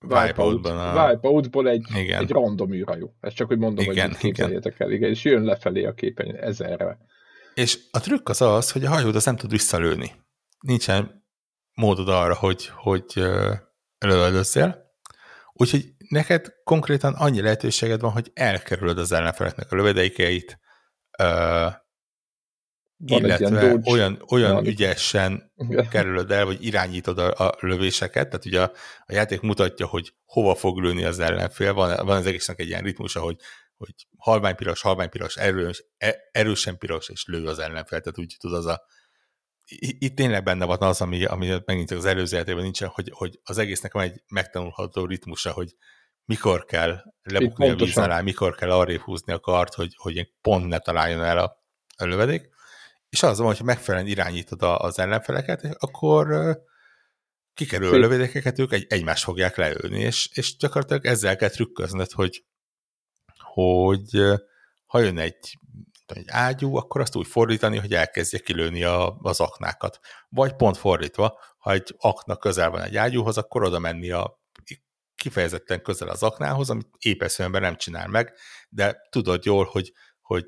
Wipeout-ban. A... Wipeout-ból egy, igen. egy random űrhajó. Ezt csak hogy mondom, igen, hogy képzeljétek el, igen, és jön lefelé a képen ezerre. És a trükk az az, hogy a hajód az nem tud visszalőni. Nincsen módod arra, hogy, hogy lövöldözzél. Úgyhogy neked konkrétan annyi lehetőséged van, hogy elkerülöd az ellenfeleknek a lövedékeit, van illetve olyan, olyan ügyesen Igen. kerülöd el, vagy irányítod a, a lövéseket, tehát ugye a, a játék mutatja, hogy hova fog lőni az ellenfél, van, van az egésznek egy ilyen ritmusa, hogy, hogy halvány piros, halvány piros, erős, e- erősen piros, és lő az ellenfél, tehát úgy tud az a itt tényleg benne van az, ami, ami megint az előző játékban nincsen, hogy, hogy az egésznek van egy megtanulható ritmusa, hogy mikor kell lebukni a víz alá, mikor kell arrébb húzni a kart, hogy, hogy pont ne találjon el a, a lövedék. És az van, hogyha megfelelően irányítod az ellenfeleket, akkor kikerül a lövedékeket, ők egy, egymást fogják leölni, és, és gyakorlatilag ezzel kell trükköznöd, hogy, hogy ha jön egy, egy ágyú, akkor azt úgy fordítani, hogy elkezdje kilőni a, az aknákat. Vagy pont fordítva, ha egy akna közel van egy ágyúhoz, akkor oda menni a kifejezetten közel az aknához, amit épeszően nem csinál meg, de tudod jól, hogy, hogy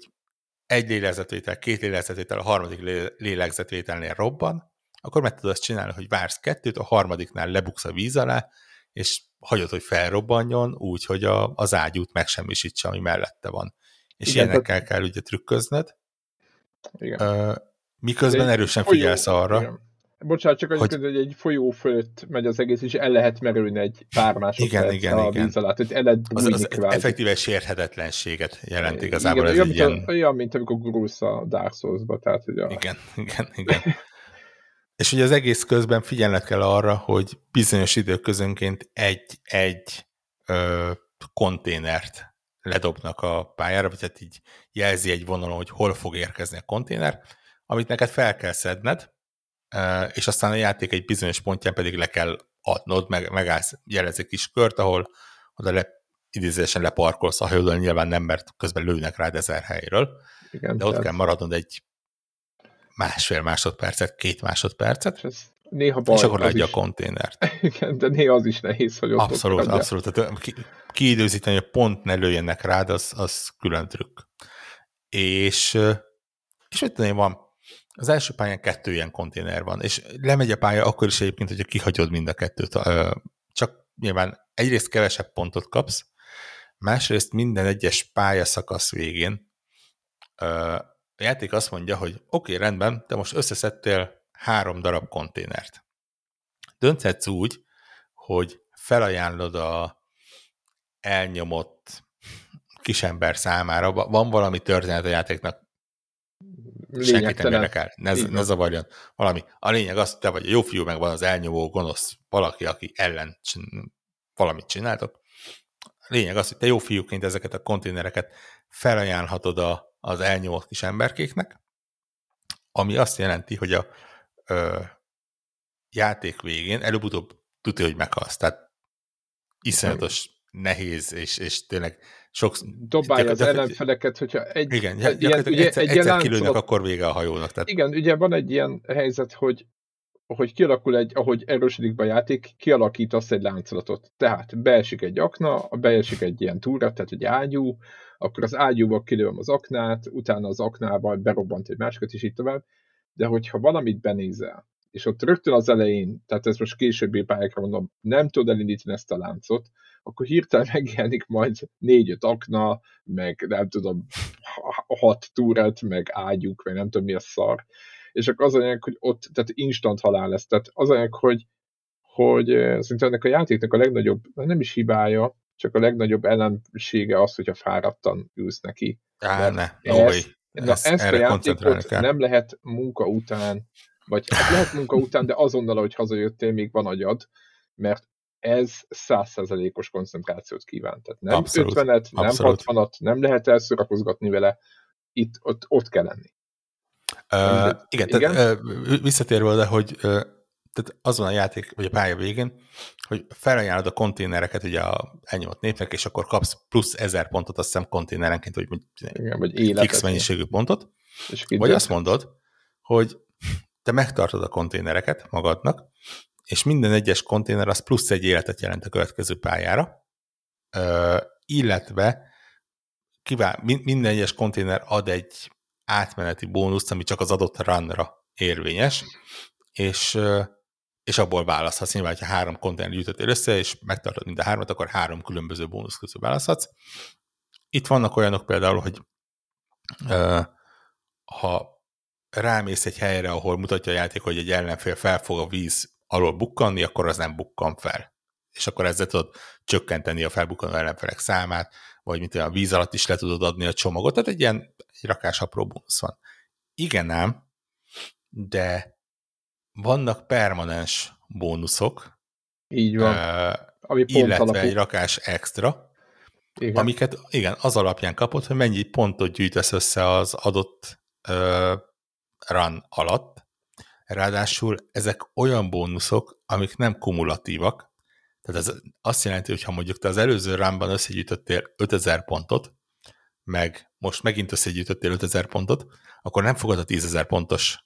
egy lélegzetvétel, két lélegzetvétel, a harmadik lé- lélegzetvételnél robban, akkor meg tudod azt csinálni, hogy vársz kettőt, a harmadiknál lebuksz a víz alá, és hagyod, hogy felrobbanjon, úgy, hogy a, az ágyút megsemmisítse, ami mellette van. És Igen, ilyenekkel kell ugye trükköznöd, Igen. miközben erősen figyelsz arra, Igen. Bocsánat, csak hogy- hogy... egy folyó fölött megy az egész, és el lehet merülni egy pár másodperc Igen, igen, a igen. víz alá. Tehát el lehet az, az kvázi. effektíve sérhetetlenséget jelent igazából igen, ez olyan, egy mint, ilyen... a, olyan, mint amikor gurulsz a Dark Souls-ba, tehát hogy a, Igen, igen, igen. És ugye az egész közben figyelned kell arra, hogy bizonyos időközönként egy-egy ö, konténert ledobnak a pályára, vagy hát így jelzi egy vonalon, hogy hol fog érkezni a konténer, amit neked fel kell szedned, és aztán a játék egy bizonyos pontján pedig le kell adnod, meg, megállsz, jelez egy kis kört, ahol oda le, idézésen leparkolsz a hajódon, nyilván nem, mert közben lőnek rád ezer helyről, igen, de ott tehát, kell maradnod egy másfél másodpercet, két másodpercet, és ez néha baj, és akkor az leadja a konténert. igen, de néha az is nehéz, hogy ott Abszolút, ott abszolút. Tehát ki, kiidőzíteni, hogy pont ne lőjenek rád, az, az külön trükk. És, és mit tudom én, van, az első pályán kettő ilyen konténer van, és lemegy a pálya akkor is egyébként, hogyha kihagyod mind a kettőt. Csak nyilván egyrészt kevesebb pontot kapsz, másrészt minden egyes pályaszakasz végén a játék azt mondja, hogy oké, okay, rendben, te most összeszedtél három darab konténert. Dönthetsz úgy, hogy felajánlod a elnyomott kisember számára, Va- van valami történet a játéknak, senkit nem érdekel, ne, Így ne zavarjon. Valami. A lényeg az, te vagy a jó fiú, meg van az elnyomó gonosz valaki, aki ellen csin- valamit csináltok. A lényeg az, hogy te jó fiúként ezeket a konténereket felajánlhatod a, az elnyomott kis emberkéknek, ami azt jelenti, hogy a ö, játék végén előbb-utóbb tudja, hogy meghalsz. Tehát iszonyatos nehéz, és, és tényleg sok... Dobálja az ellenfeleket, hogyha egy, Igen, egy ilyen, ugye, egyszer, egy egyszer kilőnek, akkor vége a hajónak. Tehát igen, ugye van egy ilyen helyzet, hogy hogy kialakul egy, ahogy erősödik be a játék, kialakítasz egy láncolatot. Tehát beesik egy akna, beesik egy ilyen túra, tehát egy ágyú, akkor az ágyúval kilőm az aknát, utána az aknával berobbant egy másikat, és így tovább. De hogyha valamit benézel, és ott rögtön az elején, tehát ez most későbbi pályákra mondom, nem tudod elindítani ezt a láncot, akkor hirtelen megjelenik majd négy-öt akna, meg nem tudom, ha- hat túrát, meg ágyuk, meg nem tudom mi a szar. És akkor az anyag, hogy ott, tehát instant halál lesz. Tehát az anyag, hogy, hogy szerintem ennek a játéknak a legnagyobb, nem is hibája, csak a legnagyobb ellensége az, hogyha fáradtan ülsz neki. Á, ne, ez- no. Na, Ezt, ezt a erre koncentrálni játékot kell. nem lehet munka után, vagy hát lehet munka után, de azonnal, hogy hazajöttél, még van agyad, mert ez százszerzelékos koncentrációt kíván. Tehát nem Abszolút, 50-et, nem abszolút. 60-at, nem lehet elszórakozgatni vele, itt, ott, ott kell lenni. Uh, igen, Igen? Tehát, uh, visszatérve oda, hogy uh, tehát az van a játék, vagy a pálya végén, hogy felajánlod a konténereket ugye a elnyomott népnek, és akkor kapsz plusz ezer pontot, azt hiszem konténerenként, vagy Igen, vagy életet. fix mennyiségű pontot, És vagy azt mondod, hogy te megtartod a konténereket magadnak, és minden egyes konténer az plusz egy életet jelent a következő pályára, ö, illetve kivál, min- minden egyes konténer ad egy átmeneti bónuszt, ami csak az adott runra érvényes, és, és abból választhatsz. Nyilván, ha három konténer gyűjtöttél össze, és megtartod mind a hármat, akkor három különböző bónusz közül választhatsz. Itt vannak olyanok például, hogy ö, ha rámész egy helyre, ahol mutatja a játék, hogy egy ellenfél fel fog a víz alól bukkanni, akkor az nem bukkan fel. És akkor ezzel tudod csökkenteni a felbukkanó ellenfelek számát, vagy mint a víz alatt is le tudod adni a csomagot, tehát egy ilyen egy rakás apró bónusz van. Igen ám, de vannak permanens bónuszok, Így van. Uh, Ami illetve alapú. egy rakás extra, igen. amiket igen, az alapján kapod, hogy mennyi pontot gyűjtesz össze az adott uh, run alatt. Ráadásul ezek olyan bónuszok, amik nem kumulatívak, tehát ez azt jelenti, hogy ha mondjuk te az előző runban összegyűjtöttél 5000 pontot, meg most megint összegyűjtöttél 5000 pontot, akkor nem fogod a 10.000 pontos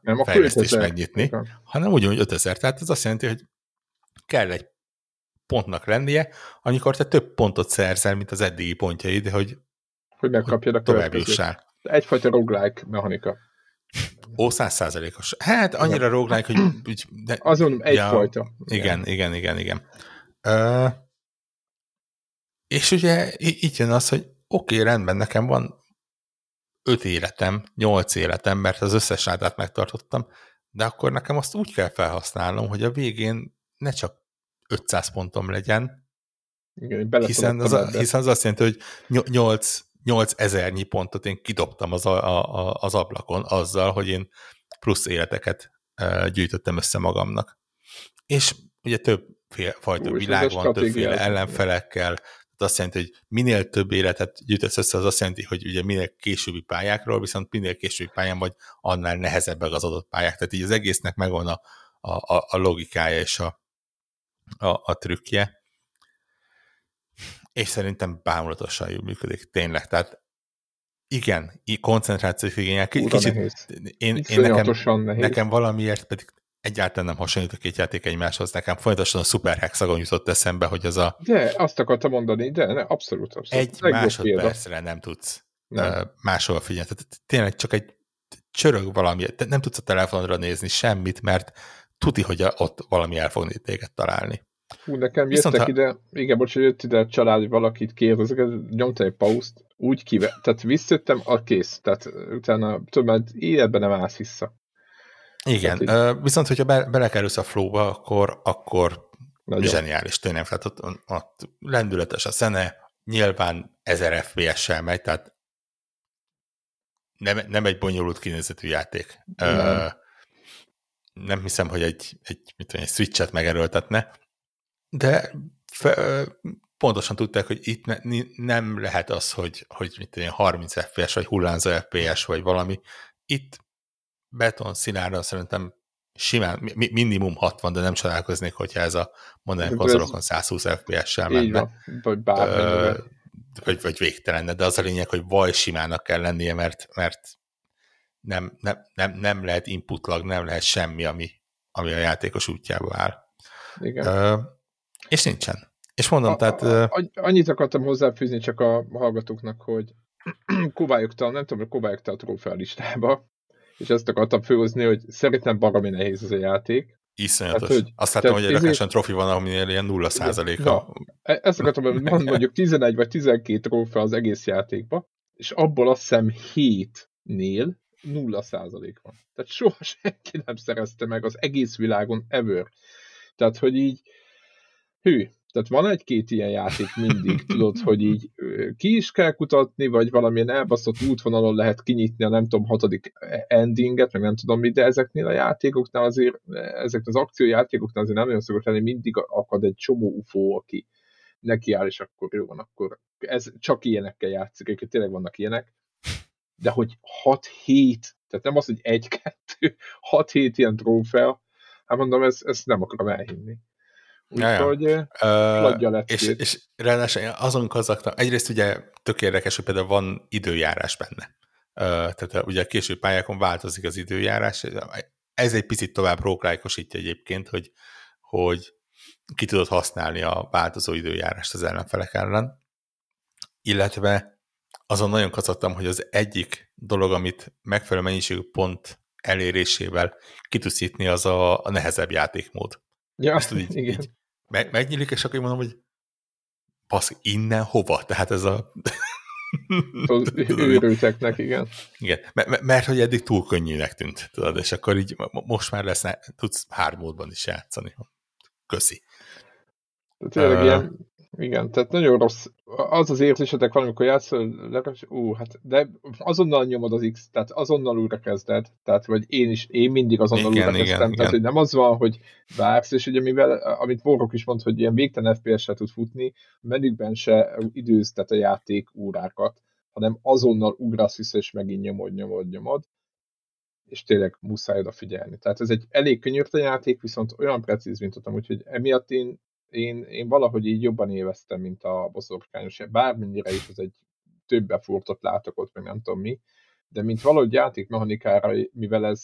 nem, fejlesztést megnyitni, Igen. hanem ugyanúgy 5000. Tehát ez azt jelenti, hogy kell egy pontnak lennie, amikor te több pontot szerzel, mint az eddigi pontjaid, hogy, hogy megkapjad a tovább jussál. Egyfajta roguelike mechanika. Ó, százszázalékos. Hát annyira roguelike, hogy... hogy de, Azon egyfajta. Ja, igen, igen, igen, igen. Uh, és ugye így jön az, hogy oké, okay, rendben, nekem van öt életem, nyolc életem, mert az összes rádát megtartottam, de akkor nekem azt úgy kell felhasználnom, hogy a végén ne csak 500 pontom legyen, Igen, hiszen, az, hiszen az azt jelenti, hogy 8, 8 ezernyi pontot én kidobtam az, a, a, az ablakon azzal, hogy én plusz életeket gyűjtöttem össze magamnak. És ugye több fajta világ van, többféle ellenfelekkel, azt jelenti, hogy minél több életet gyűjtesz össze, az azt jelenti, hogy ugye minél későbbi pályákról, viszont minél későbbi pályán vagy, annál nehezebbek az adott pályák. Tehát így az egésznek megvan a, a, a logikája és a, a, a trükkje. És szerintem bámulatosan jól működik, tényleg. Tehát igen, koncentrációs igényel. Kicsit, nehéz. én, én nekem, nehéz. nekem valamiért pedig egyáltalán nem hasonlít a két játék egymáshoz. Nekem folyamatosan a Super Hexagon jutott eszembe, hogy az a... De, azt akartam mondani, de ne, abszolút, abszolút. Egy másodpercre példa. nem tudsz nem. máshol figyelni. Tehát tényleg csak egy csörög valami, te nem tudsz a telefonra nézni semmit, mert tudni, hogy ott valami el fog téged találni. Hú, nekem Viszont jöttek ha... ide, igen, bocs, hogy jött ide a család, hogy valakit kérdezek, nyomtam egy pauszt, úgy kive, tehát visszajöttem, a kész, tehát utána, tudom, mert életben nem állsz vissza. Igen, így... viszont hogyha be, belekerülsz a flowba, akkor, akkor Nagyon. zseniális, tényleg. Tehát ott, ott lendületes a szene, nyilván 1000 FPS-sel megy, tehát nem, nem egy bonyolult kinézetű játék. Nem, uh, nem hiszem, hogy egy, egy, mit tudom, egy switchet megerőltetne, de fe, pontosan tudták, hogy itt ne, nem lehet az, hogy, hogy mit tudom, 30 FPS, vagy hullámzó FPS, vagy valami. Itt beton színára szerintem simán, mi, minimum 60, de nem csodálkoznék, hogyha ez a modern konzolokon 120 FPS-sel menne. vagy bármennyivel. Vagy, vagy végtelen, de az a lényeg, hogy vaj simának kell lennie, mert, mert nem, nem, nem, nem lehet inputlag, nem lehet semmi, ami, ami a játékos útjába áll. Igen. Ö, és nincsen. És mondom, a, tehát... A, a, annyit akartam hozzáfűzni csak a hallgatóknak, hogy kubályogta, nem tudom, hogy kubályogta a trófea listába, és ezt akartam főhozni, hogy szerintem baromi nehéz ez a játék. Iszonyatos. Hát, hogy, Azt láttam, hogy egy rakáson trofi van, aminél ilyen 0 százaléka. E- ezt akartam, hogy van mondjuk 11 vagy 12 trófea az egész játékba, és abból azt hiszem 7-nél 0 százalék van. Tehát soha senki nem szerezte meg az egész világon ever. Tehát, hogy így, hű, tehát van egy-két ilyen játék mindig, tudod, hogy így ki is kell kutatni, vagy valamilyen elbaszott útvonalon lehet kinyitni a nem tudom, hatodik endinget, meg nem tudom mit, de ezeknél a játékoknál azért, ezek az akciójátékoknál azért nem nagyon szokott lenni, mindig akad egy csomó UFO, aki nekiáll, és akkor jó van, akkor ez csak ilyenekkel játszik, egyébként tényleg vannak ilyenek, de hogy 6-7, tehát nem az, hogy 1-2, 6-7 ilyen trófea, hát mondom, ezt, ezt nem akarom elhinni. Úgyhogy uh, lett és, és ráadásul azon kazaktam, egyrészt ugye tök érdekes, hogy például van időjárás benne. Uh, tehát ugye a késő pályákon változik az időjárás. Ez egy picit tovább róklájkosítja egyébként, hogy, hogy ki tudod használni a változó időjárást az ellenfelek ellen. Illetve azon nagyon kacagtam, hogy az egyik dolog, amit megfelelő mennyiségű pont elérésével ki tudsz nyitni, az a, a nehezebb játékmód. Ja, Ezt így, igen. Így meg, megnyílik, és akkor mondom, hogy basz, innen hova? Tehát ez a... Őrülteknek, igen. Igen, mert, mert hogy eddig túl könnyűnek tűnt, tudod, és akkor így most már lesz, tudsz hármódban is játszani. Köszi. Tényleg uh, ilyen igen, tehát nagyon rossz. Az az érzésetek valamikor játszol, legalábbis, ú, hát, de azonnal nyomod az X, tehát azonnal újra kezded, tehát vagy én is, én mindig azonnal igen, újra kezdtem, igen, tehát igen. hogy nem az van, hogy vársz, és ugye mivel, amit Vorok is mond, hogy ilyen végtelen FPS-se tud futni, a menükben se időztet a játék órákat, hanem azonnal ugrasz vissza, és megint nyomod, nyomod, nyomod, és tényleg muszáj oda figyelni. Tehát ez egy elég könyörte játék, viszont olyan precíz, mint tudtam, úgyhogy emiatt én én, én valahogy így jobban éveztem, mint a boszorkányos. Bármennyire is ez egy több effortot látok ott, meg nem tudom mi, de mint valahogy játékmechanikára, mivel ez,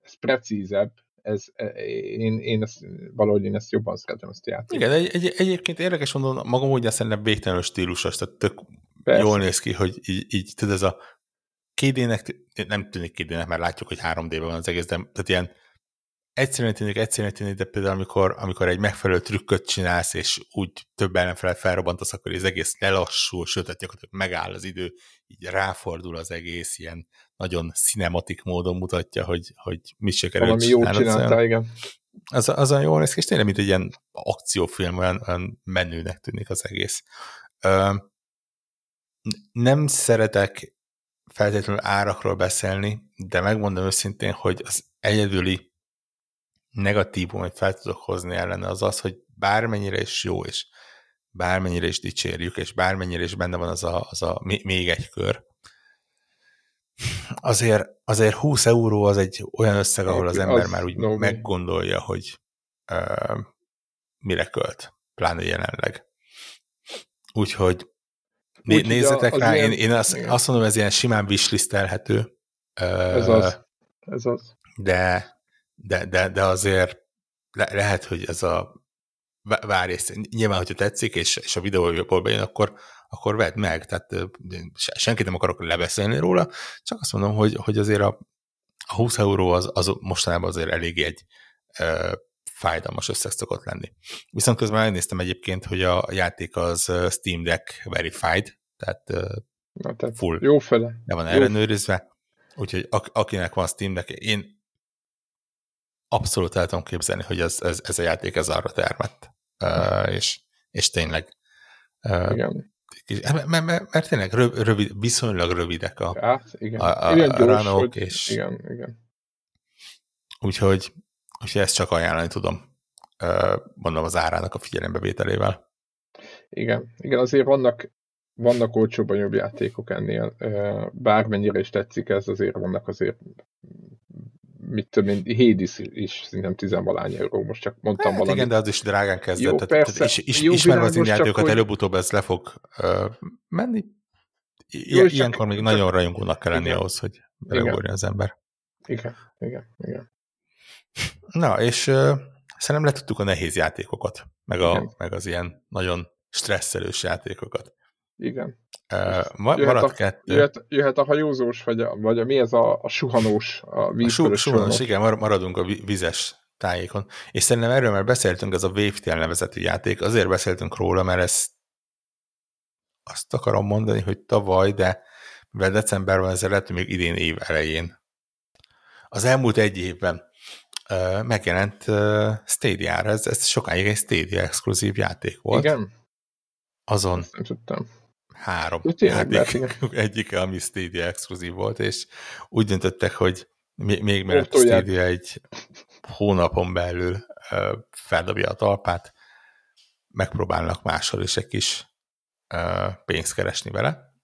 ez precízebb, ez, e, én, én ezt, valahogy én ezt jobban szeretem, ezt a játékot. Igen, egy, egy, egyébként érdekes mondom, magam úgy szerintem végtelenül stílusos, tehát tök Persze. jól néz ki, hogy így, így tudod, ez a kédének, nem tűnik kédének, mert látjuk, hogy 3D-ben van az egész, de tehát ilyen egyszerűen tűnik, egyszerűen tűnik, de például amikor, amikor egy megfelelő trükköt csinálsz, és úgy több ellenfelet felrobbantasz, akkor az egész lelassul, sőt, hát gyakorlatilag megáll az idő, így ráfordul az egész, ilyen nagyon cinematik módon mutatja, hogy, hogy mit sikerült Valami jót csináltál, igen. Az, az olyan jól néz ki, és tényleg, mint egy ilyen akciófilm, olyan, olyan menőnek tűnik az egész. Ö, nem szeretek feltétlenül árakról beszélni, de megmondom őszintén, hogy az egyedüli negatívum, hogy fel tudok hozni ellene, az az, hogy bármennyire is jó, és bármennyire is dicsérjük, és bármennyire is benne van az a, az a még egy kör, azért, azért 20 euró az egy olyan összeg, ahol az ember az már úgy no meggondolja, hogy uh, mire költ, pláne jelenleg. Úgyhogy né, Úgy, nézzetek rá, ilyen, én, én azt, azt mondom, ez ilyen simán wishlistelhető. Ez az. Ez az. De de, de, de azért le, lehet, hogy ez a várj, nyilván, hogyha tetszik, és, és a videó jobból bejön, akkor, akkor vedd meg, tehát senkit nem akarok lebeszélni róla, csak azt mondom, hogy, hogy azért a, a 20 euró az, az mostanában azért elég egy ö, fájdalmas összeg szokott lenni. Viszont közben megnéztem egyébként, hogy a játék az Steam Deck verified, tehát, Na, tehát full. Jó fele. De van ellenőrizve, úgyhogy akinek van Steam Deck, én abszolút el tudom képzelni, hogy ez, ez, ez a játék ez arra termett. Uh, és, és tényleg uh, igen. Mert, mert, mert tényleg rövid, viszonylag rövidek a, hát, igen. a, a, igen, a ranok, hogy, és igen, igen. Úgyhogy, úgyhogy ezt csak ajánlani tudom. Uh, mondom az árának a figyelembevételével. Igen, igen, azért vannak vannak olcsóban jobb játékok ennél, bármennyire is tetszik ez, azért vannak azért mit tudom én, Hades is szerintem tizenvalány euró, most csak mondtam hát, valamit. Igen, de az is drágán kezdett. Jó, tehát, persze, és, is, jó ismerve az játékokat, hogy... előbb-utóbb ez le fog uh, menni. I- jó, ilyenkor csak, még csak... nagyon rajongónak kell lenni igen. ahhoz, hogy beleugorja az ember. Igen, igen, igen. Na, és uh, szerintem letudtuk a nehéz játékokat, meg, a, meg az ilyen nagyon stresszelős játékokat. Igen. Uh, jöhet, a, kettő. Jöhet, jöhet a hajózós, vagy, a, vagy a, mi ez a, a suhanós, a a suhanós, igen, maradunk a vizes tájékon. És szerintem erről már beszéltünk, ez a Wavetail nevezetű játék, azért beszéltünk róla, mert ezt azt akarom mondani, hogy tavaly, de mivel december van, ezzel lehet, hogy még idén év elején. Az elmúlt egy évben uh, megjelent uh, Stadia-ra, ez, ez sokáig egy Stadia exkluzív játék volt. Igen? Azon. nem tudtam három játék egyike, ami Stadia exkluzív volt, és úgy döntöttek, hogy még mert a Stadia egy hónapon belül feldobja a talpát, megpróbálnak máshol is egy kis pénzt keresni vele.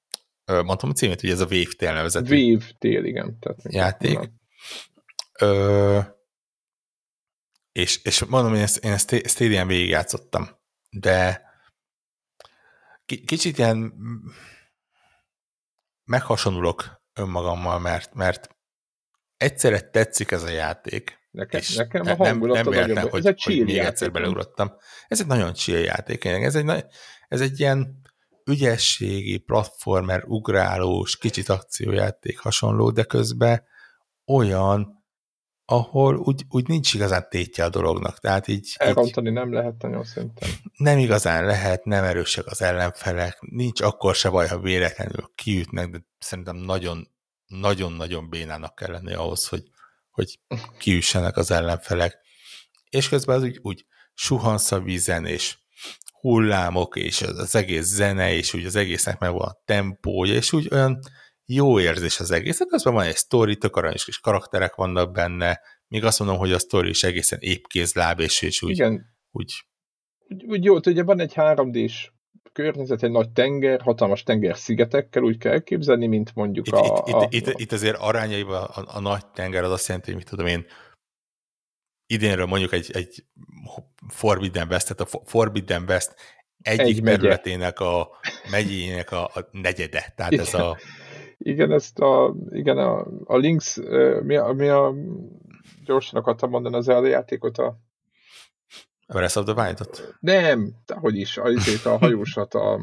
Mondtam a címét, hogy ez a Wave Tail nevezetű Wave Tail, igen. Tehát játék. Ö, és, és mondom, én ezt, én ezt Stadia-n végigjátszottam, de kicsit ilyen meghasonulok önmagammal, mert, mert egyszerre tetszik ez a játék, Nekem, és nekem a nem, nem véletlen, hogy, ez egy hogy még egyszer beleugrottam. Ez egy nagyon chill játék. Ez egy, ez egy ilyen ügyességi, platformer, ugrálós, kicsit akciójáték hasonló, de közben olyan, ahol úgy, úgy nincs igazán tétje a dolognak. Tehát így, Elrontani így nem lehet nagyon szerintem. Nem igazán lehet, nem erősek az ellenfelek, nincs akkor se baj, ha véletlenül kiütnek, de szerintem nagyon, nagyon-nagyon bénának kell lenni ahhoz, hogy, hogy kiüssenek az ellenfelek. És közben az úgy, úgy suhansz a vízen, és hullámok, és az egész zene, és úgy az egésznek meg van a tempója, és úgy olyan jó érzés az egész. Közben van egy sztori, tök aranyos kis karakterek vannak benne, még azt mondom, hogy a sztori is egészen épkézláb, és, és úgy, Igen. úgy... Úgy, úgy jó, ugye van egy 3D-s környezet, egy nagy tenger, hatalmas tenger szigetekkel, úgy kell elképzelni, mint mondjuk itt, a, itt, a, itt, itt, itt azért arányaiban a, a, a nagy tenger az azt jelenti, hogy mit tudom én, idénről mondjuk egy, egy Forbidden West, tehát a Forbidden West egyik egy területének a megyének a, a negyede. Tehát igen. ez a... Igen, ezt a, igen, a, a Links, mi a, mi a gyorsan akartam mondani az játékot, a Breath of the Wild-ot? Nem, hogy is, azért a hajósat, a...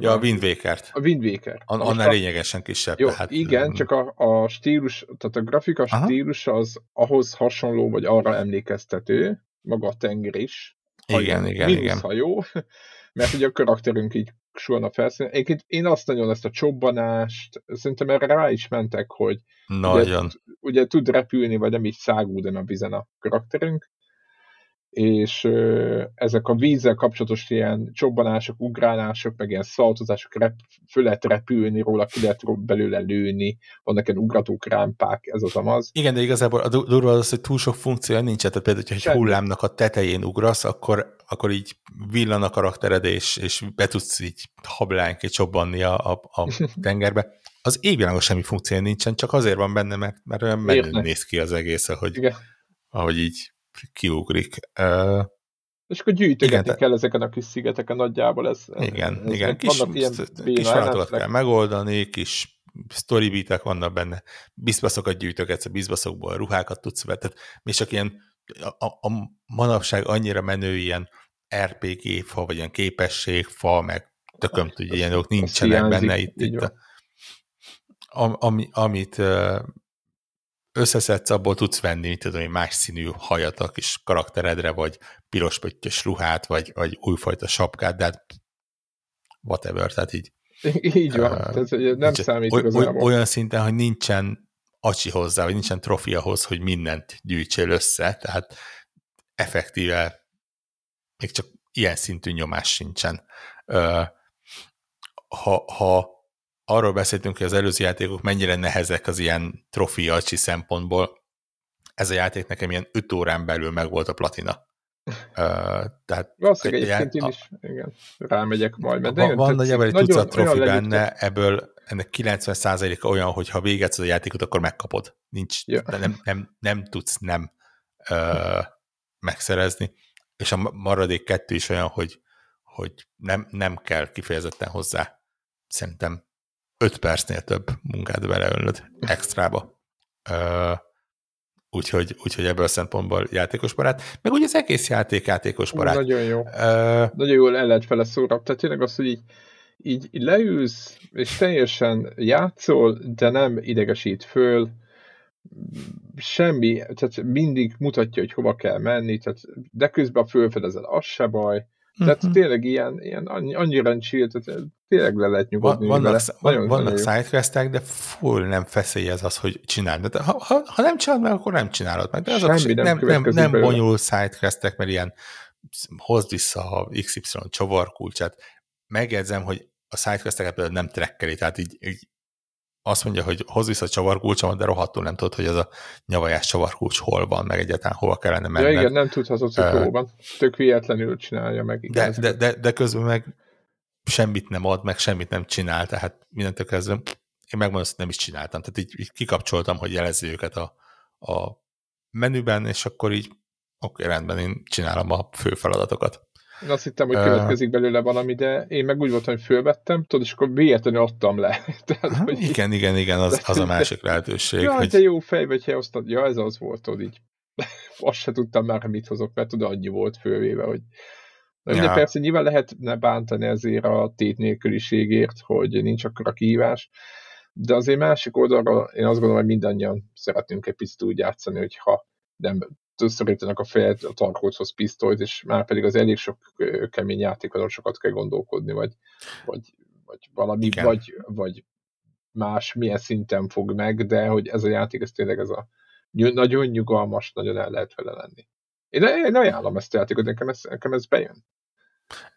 ja, a Wind Waker-t. A Wind Waker. An annál a... lényegesen kisebb. Jó, tehát, igen, csak a, a stílus, tehát a grafika Aha. stílus az ahhoz hasonló, vagy arra emlékeztető, maga a tenger is. Hajó, igen, igen, igen. hajó, mert ugye a karakterünk így suhan a felszínen. Én, én azt nagyon ezt a csobbanást, szerintem erre rá is mentek, hogy Nagyon. Ugye, ugye tud repülni, vagy nem így szágúdni a vizen a karakterünk, és ö, ezek a vízzel kapcsolatos ilyen csobbanások, ugrálások, meg ilyen szaltozások, rep, föl lehet repülni róla, ki lehet belőle lőni, vannak ilyen ugratók, rámpák, ez az amaz. Igen, de igazából a durva az, hogy túl sok funkciója nincs, tehát például, hogyha egy hullámnak a tetején ugrasz, akkor, akkor így villan a karaktered, és, és be tudsz így hablánként csobbanni a, a, a tengerbe. Az égvilágon semmi funkciója nincsen, csak azért van benne, mert, mert olyan menő néz ki az egész, Igen. ahogy így kiugrik. Uh, és akkor gyűjtögetni igen, kell ezeken a kis szigeteken nagyjából. Ez, igen, ez, igen. Kis, ilyen kis kell megoldani, kis storybeatek vannak benne, bizbaszokat gyűjtögetsz, a bizbaszokból ruhákat tudsz venni, tehát még csak ilyen a, a manapság annyira menő ilyen RPG fa, vagy ilyen képességfa, meg tököm tudja, ilyen dolgok nincsenek benne itt. itt a, ami, amit összeszedsz, abból tudsz venni, mit tudom, más színű hajat a kis karakteredre, vagy piros pöttyös ruhát, vagy, vagy újfajta sapkát, de hát whatever, tehát így. Így van, uh, tehát nem nincs, számít oly. Olyan szinten, hogy nincsen acsi hozzá, vagy nincsen trofi ahhoz, hogy mindent gyűjtsél össze, tehát effektíve még csak ilyen szintű nyomás sincsen. Uh, ha, ha arról beszéltünk, hogy az előző játékok mennyire nehezek az ilyen trofi acsi szempontból. Ez a játék nekem ilyen 5 órán belül meg volt a platina. Uh, tehát Valószínűleg egyébként én is igen, rámegyek majd. Mert van, van nagyjából egy tucat trofi benne, ebből ennek 90%-a olyan, hogy ha végetsz a játékot, akkor megkapod. Nincs, ja. nem, nem, nem tudsz nem uh, megszerezni. És a maradék kettő is olyan, hogy, hogy nem, nem kell kifejezetten hozzá szerintem 5 percnél több munkát beleölnöd extrába. Úgyhogy, úgyhogy ebből a szempontból játékos barát. Meg ugye az egész játék játékos barát. Nagyon jó. Uh, Nagyon jól el lehet fele szóra. Tehát tényleg az, hogy így, így, leülsz, és teljesen játszol, de nem idegesít föl, semmi, tehát mindig mutatja, hogy hova kell menni, tehát, de közben fölfedezel, az se baj, tehát uh-huh. tényleg ilyen, ilyen annyira chill, tehát tényleg le lehet nyugodni Van, Vannak, nagyon, vannak sidequestek, de full nem feszélyez az, hogy csináld. De ha, ha, ha nem csinálod meg, akkor nem csinálod meg. De azok Semmi nem, nem, nem, nem bonyolul sidequestek, mert ilyen hozd vissza a XY csavarkulcsát. Megjegyzem, hogy a sidequesteket például nem trekkeli, tehát így, így azt mondja, hogy hoz vissza a csavarkulcsomat, de rohadtul nem tudod, hogy ez a nyavajás csavarkulcs hol van, meg egyáltalán hova kellene menned. Ja, igen, nem tudhatod, hogy hol van. Tök véletlenül csinálja meg. De, de, de, de, közben meg semmit nem ad, meg semmit nem csinál, tehát mindentől kezdve én megmondom, hogy nem is csináltam. Tehát így, így kikapcsoltam, hogy jelezze őket a, a menüben, és akkor így oké, okay, rendben, én csinálom a fő feladatokat. Én azt hittem, hogy következik belőle valami, de én meg úgy voltam, hogy fölvettem, tudod, és akkor véletlenül adtam le. Tehát, hogy igen, igen, igen, az, az a másik lehetőség. Ja, hogy... te jó fej vagy, ha osztad. Ja, ez az volt, tudod, így. azt se tudtam már, mit hozok, mert tudod, annyi volt fölvéve, hogy de ja. persze nyilván lehetne bántani ezért a tét nélküliségért, hogy nincs akkor a kihívás, de azért másik oldalra én azt gondolom, hogy mindannyian szeretnénk egy picit úgy játszani, hogyha nem szorítanak a fejet a tarkóchoz pisztolyt, és már pedig az elég sok kemény játékon sokat kell gondolkodni, vagy, vagy, vagy valami, vagy, vagy más milyen szinten fog meg, de hogy ez a játék, ez tényleg ez a nagyon nyugalmas, nagyon el lehet vele lenni. Én, én ajánlom ezt a játékot, nekem ez, nekem ez bejön.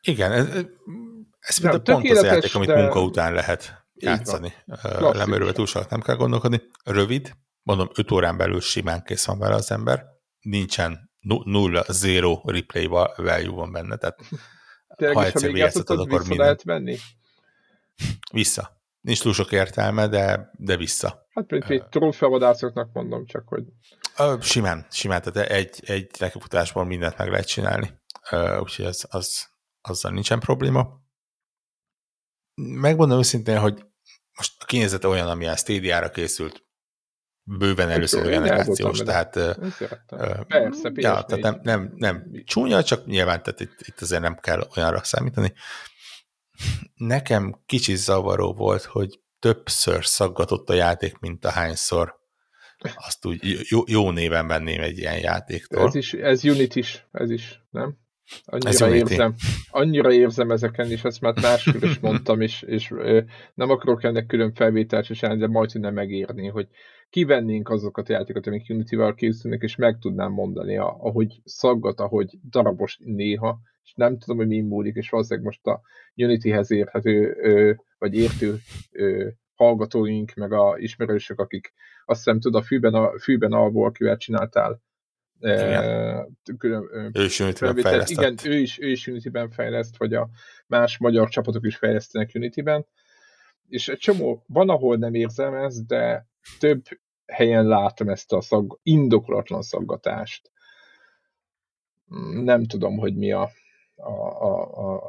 Igen, ez, ez nem, pont az a játék, amit de... munka után lehet játszani. Lemörülve túl sokat nem kell gondolkodni. Rövid, mondom, 5 órán belül simán kész van vele az ember. Nincsen nulla, zero replay value van benne, tehát Tényleg ha egyszer végigjátszod, akkor minden... lehet venni? Vissza. Nincs túl sok értelme, de, de vissza. Hát például uh, trófeavadászoknak mondom csak, hogy... Simán, simán, tehát egy, egy lekifutásból mindent meg lehet csinálni. Úgyhogy az, az, azzal nincsen probléma. Megmondom őszintén, hogy most a kinézete olyan, ami a Stadia-ra készült, bőven először generációs, tehát, Persze, ja, tehát nem, nem, nem csúnya, csak nyilván tehát itt, itt azért nem kell olyanra számítani. Nekem kicsi zavaró volt, hogy többször szaggatott a játék, mint a hányszor azt úgy jó, jó néven venném egy ilyen játéktól. Ez is, ez Unity is, ez is, nem? Annyira érzem, annyira érzem ezeken, és ezt már máskor is mondtam, és, és nem akarok ennek külön felvételt sem de majd nem megírni, hogy kivennénk azokat a játékokat, amik Unity-val készülnek, és meg tudnám mondani, ahogy szaggat, ahogy darabos néha, és nem tudom, hogy mi múlik, és valószínűleg most a Unity-hez érhető, vagy értő hallgatóink, meg a ismerősök, akik azt hiszem tud a fűben, a, fűben alból, akivel csináltál külön, ő is Unity-ben. Igen, ő is, ő is Unity-ben fejleszt, vagy a más magyar csapatok is fejlesztenek Unity-ben. És egy csomó, van, ahol nem érzem ezt, de több helyen látom ezt a szag, indokolatlan szaggatást. Nem tudom, hogy mi a, a, a,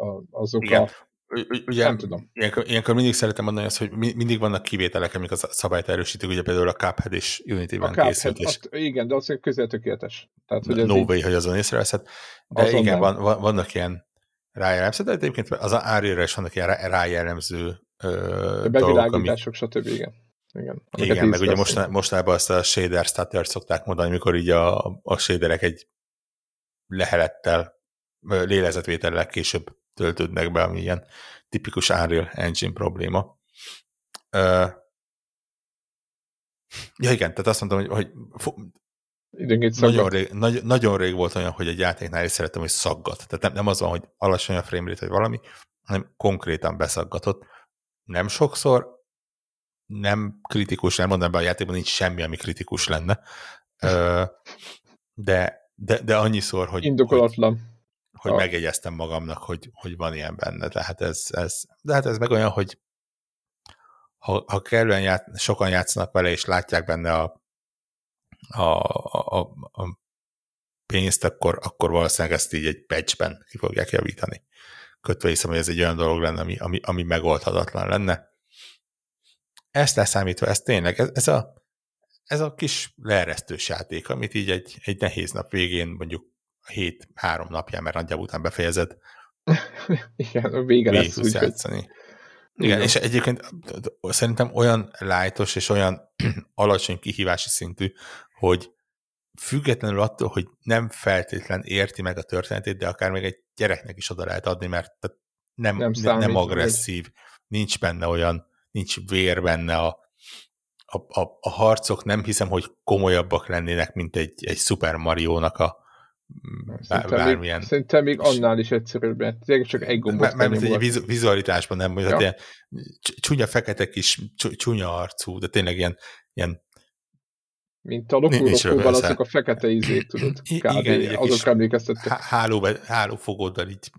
a, az oka. Igen. Ugye, nem tudom. Ilyenkor, ilyenkor mindig szeretem mondani azt, hogy mindig vannak kivételek, amik a szabályt erősítik, ugye például a Cuphead is Unity-ben készült. És azt, igen, de az közel tökéletes. Tehát, hogy no way, így... hogy azon észreveszed. De azon igen, van, van, vannak ilyen rájellemző, de egyébként az árére is vannak ilyen rájellemző Bevilágítások, stb. Igen. Igen, igen meg ugye most, mostában azt a shader stutter szokták mondani, amikor így a, a shaderek egy lehelettel, lélezetvétellel később töltődnek be, ami ilyen tipikus Unreal Engine probléma. Uh, ja igen, tehát azt mondtam, hogy, hogy nagyon rég, nagy, nagyon rég volt olyan, hogy egy játéknál is szerettem, hogy szaggat. Tehát nem, nem az van, hogy alacsony a frame rate, vagy valami, hanem konkrétan beszaggatott. Nem sokszor, nem kritikus, nem mondanám be a játékban nincs semmi, ami kritikus lenne, de, de, de annyiszor, hogy... Indokolatlan. Hogy, hogy megjegyeztem magamnak, hogy, hogy van ilyen benne. Tehát ez, ez, de hát ez meg olyan, hogy ha, ha kellően ját, sokan játszanak vele, és látják benne a, a, a, a pénzt, akkor, akkor valószínűleg ezt így egy patchben ki fogják javítani. Kötve hiszem, hogy ez egy olyan dolog lenne, ami, ami, ami megoldhatatlan lenne. Ezt leszámítva, ez tényleg, ez, ez a, ez a kis leeresztős játék, amit így egy, egy nehéz nap végén mondjuk hét három napján, mert nagyjából után befejezed. Igen, a vége lesz úgy, játszani. Hogy... Igen, Igen, és egyébként szerintem olyan lájtos és olyan alacsony kihívási szintű, hogy függetlenül attól, hogy nem feltétlen érti meg a történetét, de akár még egy gyereknek is oda lehet adni, mert nem, nem, számít, nem agresszív, vagy. nincs benne olyan, nincs vér benne a, a, a, a harcok, nem hiszem, hogy komolyabbak lennének, mint egy, egy Super Mario-nak a, Szerintem bármilyen. Még, szerintem még annál is egyszerűbb, mert csak egy gombot Mert egy vizu, vizualitásban nem, hogy ja. ilyen csúnya fekete kis csúnya arcú, de tényleg ilyen, ilyen mint a lokúrokóban azok a fekete ízék, tudod, kb. Igen, azok emlékeztettek. Háló, hálófogóddal így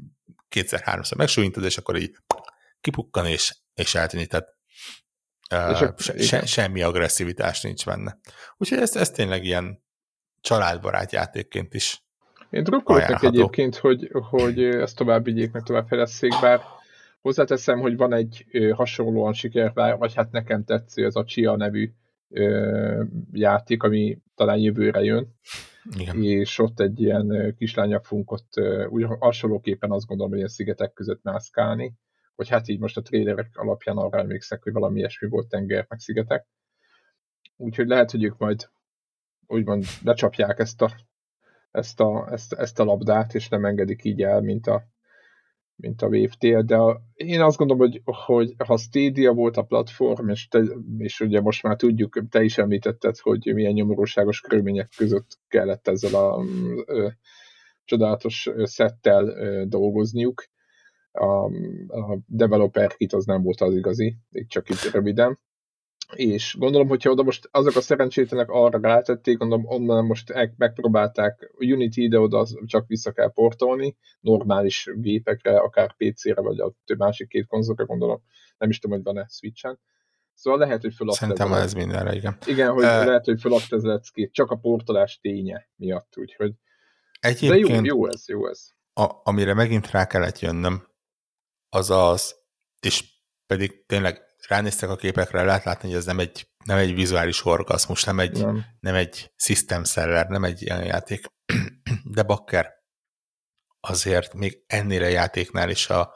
kétszer-háromszor megsúlyintod, és akkor így kipukkan, és, és eltűnik. Tehát és uh, se, semmi agresszivitás nincs benne. Úgyhogy ez, ez tényleg ilyen családbarát játékként is én drukkolok egyébként, hogy, hogy ezt tovább vigyék, meg tovább fejleszék, bár hozzáteszem, hogy van egy ö, hasonlóan siker, vagy hát nekem tetsző, ez a Chia nevű ö, játék, ami talán jövőre jön. Igen. És ott egy ilyen kislányak fogunk ott úgy hasonlóképpen azt gondolom, hogy ilyen szigetek között mászkálni, hogy hát így most a trélerek alapján arra emlékszek, hogy valami ilyesmi volt tenger, meg szigetek. Úgyhogy lehet, hogy ők majd úgymond becsapják ezt a, ezt a, ezt, ezt a labdát, és nem engedik így el, mint a, mint a Wave de a, én azt gondolom, hogy, hogy ha Stadia volt a platform, és, te, és ugye most már tudjuk, te is említetted, hogy milyen nyomorúságos körülmények között kellett ezzel a ö, csodálatos szettel ö, dolgozniuk. A, a developer kit az nem volt az igazi, itt csak itt röviden és gondolom, hogyha oda most azok a szerencsétlenek arra rátették, gondolom onnan most megpróbálták Unity ide oda csak vissza kell portolni, normális gépekre, akár PC-re, vagy a másik két konzolra gondolom, nem is tudom, hogy van-e Switch-en. Szóval lehet, hogy föladta Szerintem ez, ez mindenre, igen. Igen, hogy uh, lehet, hogy föladta ez leckét, csak a portolás ténye miatt, úgyhogy Egyébként De jó, jó ez, jó ez. A, amire megint rá kellett jönnöm, az az, és pedig tényleg ránéztek a képekre, lehet látni, hogy ez nem egy, nem egy vizuális orgazmus, nem egy, nem. nem egy system seller, nem egy ilyen játék. De bakker, azért még ennél a játéknál is a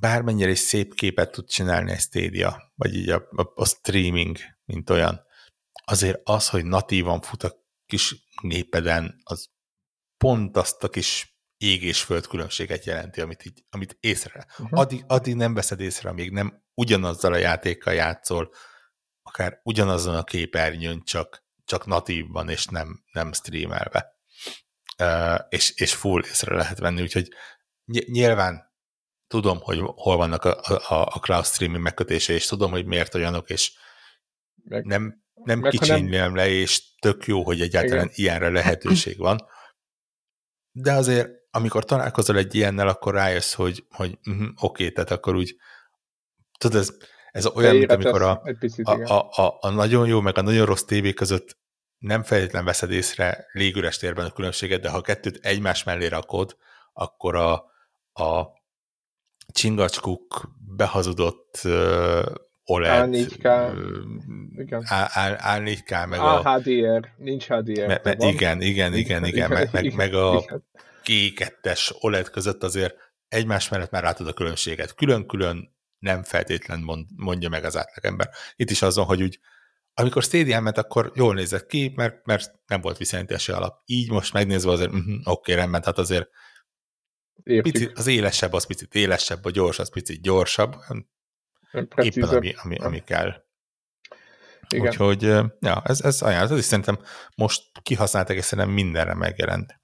bármennyire is szép képet tud csinálni egy Stadia, vagy így a, a, a streaming, mint olyan, azért az, hogy natívan fut a kis gépeden, az pont azt a kis ég és föld különbséget jelenti, amit, így, amit észre. Uh-huh. Addig, addig nem veszed észre, amíg nem ugyanazzal a játékkal játszol, akár ugyanazon a képernyőn, csak, csak natívban, és nem, nem streamelve. Uh, és, és full észre lehet venni, úgyhogy nyilván tudom, hogy hol vannak a, a, a cloud streaming megkötése, és tudom, hogy miért olyanok, és meg, nem, nem kicsinylem nem... le, és tök jó, hogy egyáltalán Igen. ilyenre lehetőség van. De azért, amikor találkozol egy ilyennel, akkor rájössz, hogy, hogy uh-huh, oké, okay, tehát akkor úgy tudod, ez, ez olyan, mint amikor a, picit, a, a, a, a nagyon jó, meg a nagyon rossz tévé között nem feltétlenül veszed észre légüres térben a különbséget, de ha a kettőt egymás mellé rakod, akkor a, a csingacskuk behazudott uh, OLED A4K, igen. A, 4 k meg a... a HDR, nincs HDR. Me, me, igen, igen, igen, igen, meg, meg, meg a G2-es OLED között azért egymás mellett már látod a különbséget. Külön-külön nem feltétlen mond, mondja meg az átlagember. Itt is azon, hogy úgy, amikor Stadia ment, akkor jól nézett ki, mert, mert nem volt viszonyítási alap. Így most megnézve azért, uh-huh, oké, okay, rendben, hát azért picit, az élesebb az picit élesebb, a gyors az picit gyorsabb. Éppen ami, ami, ami kell. Igen. Úgyhogy, ja, ez, ez ajánlat, ez is szerintem most kihasználtak, és szerintem mindenre megjelent.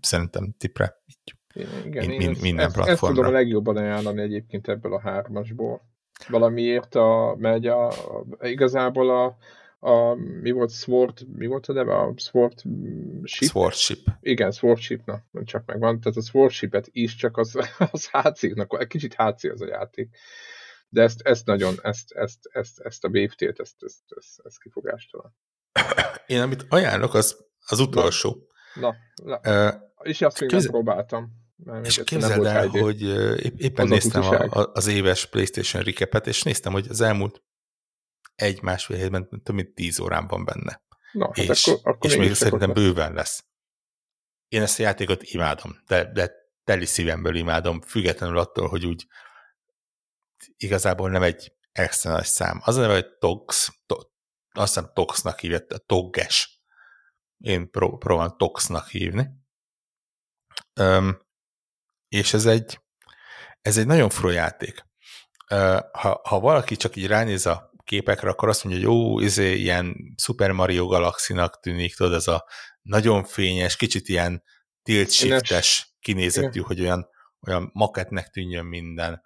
Szerintem tipre így igen, min, min, minden ezt, platformra. Ezt tudom a legjobban ajánlani egyébként ebből a hármasból. Valamiért a, megy a, a igazából a, a, mi volt Sword, mi volt a neve? A Sword Ship? Sword Ship. Igen, Sword Ship, na, csak megvan. Tehát a Sword Ship-et is csak az, az HC-nak, egy kicsit HC az a játék. De ezt, ezt nagyon, ezt, ezt, ezt, ezt a BFT-t, ezt, ezt, ezt, ezt kifogástalan. Én amit ajánlok, az az utolsó. Na, na. na. Uh, és azt még nem próbáltam. És képzeld el, hogy éppen az néztem a, a, az éves PlayStation recapet, és néztem, hogy az elmúlt egy-másfél hétben több mint tíz órán van benne. Na, hát és, akkor, akkor és még szerintem lesz. bőven lesz. Én ezt a játékot imádom, de, de teli szívemből imádom, függetlenül attól, hogy úgy igazából nem egy extra nagy szám. Az a neve, hogy Tox, to, azt hiszem Toxnak hívja, Togges. Én pró- próbálom Toxnak hívni. Um, és ez egy, ez egy nagyon fura játék. Ha, ha valaki csak így ránéz a képekre, akkor azt mondja, hogy jó, izé, ilyen Super Mario Galaxy-nak tűnik, tudod, ez a nagyon fényes, kicsit ilyen tilt shiftes kinézetű, Igen. hogy olyan, olyan maketnek tűnjön minden.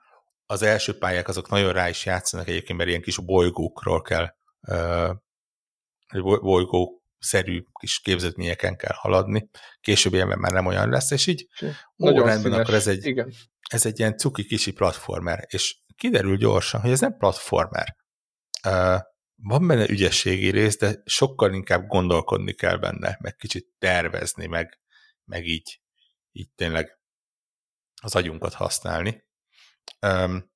Az első pályák azok nagyon rá is játszanak egyébként, mert ilyen kis bolygókról kell, bolygók szerű kis képzetményeken kell haladni. Később ilyenben már nem olyan lesz, és így Nagyon rendben, akkor ez egy, Igen. ez egy ilyen cuki kisi platformer, és kiderül gyorsan, hogy ez nem platformer. Uh, van benne ügyességi rész, de sokkal inkább gondolkodni kell benne, meg kicsit tervezni, meg, meg így, így tényleg az agyunkat használni. Um,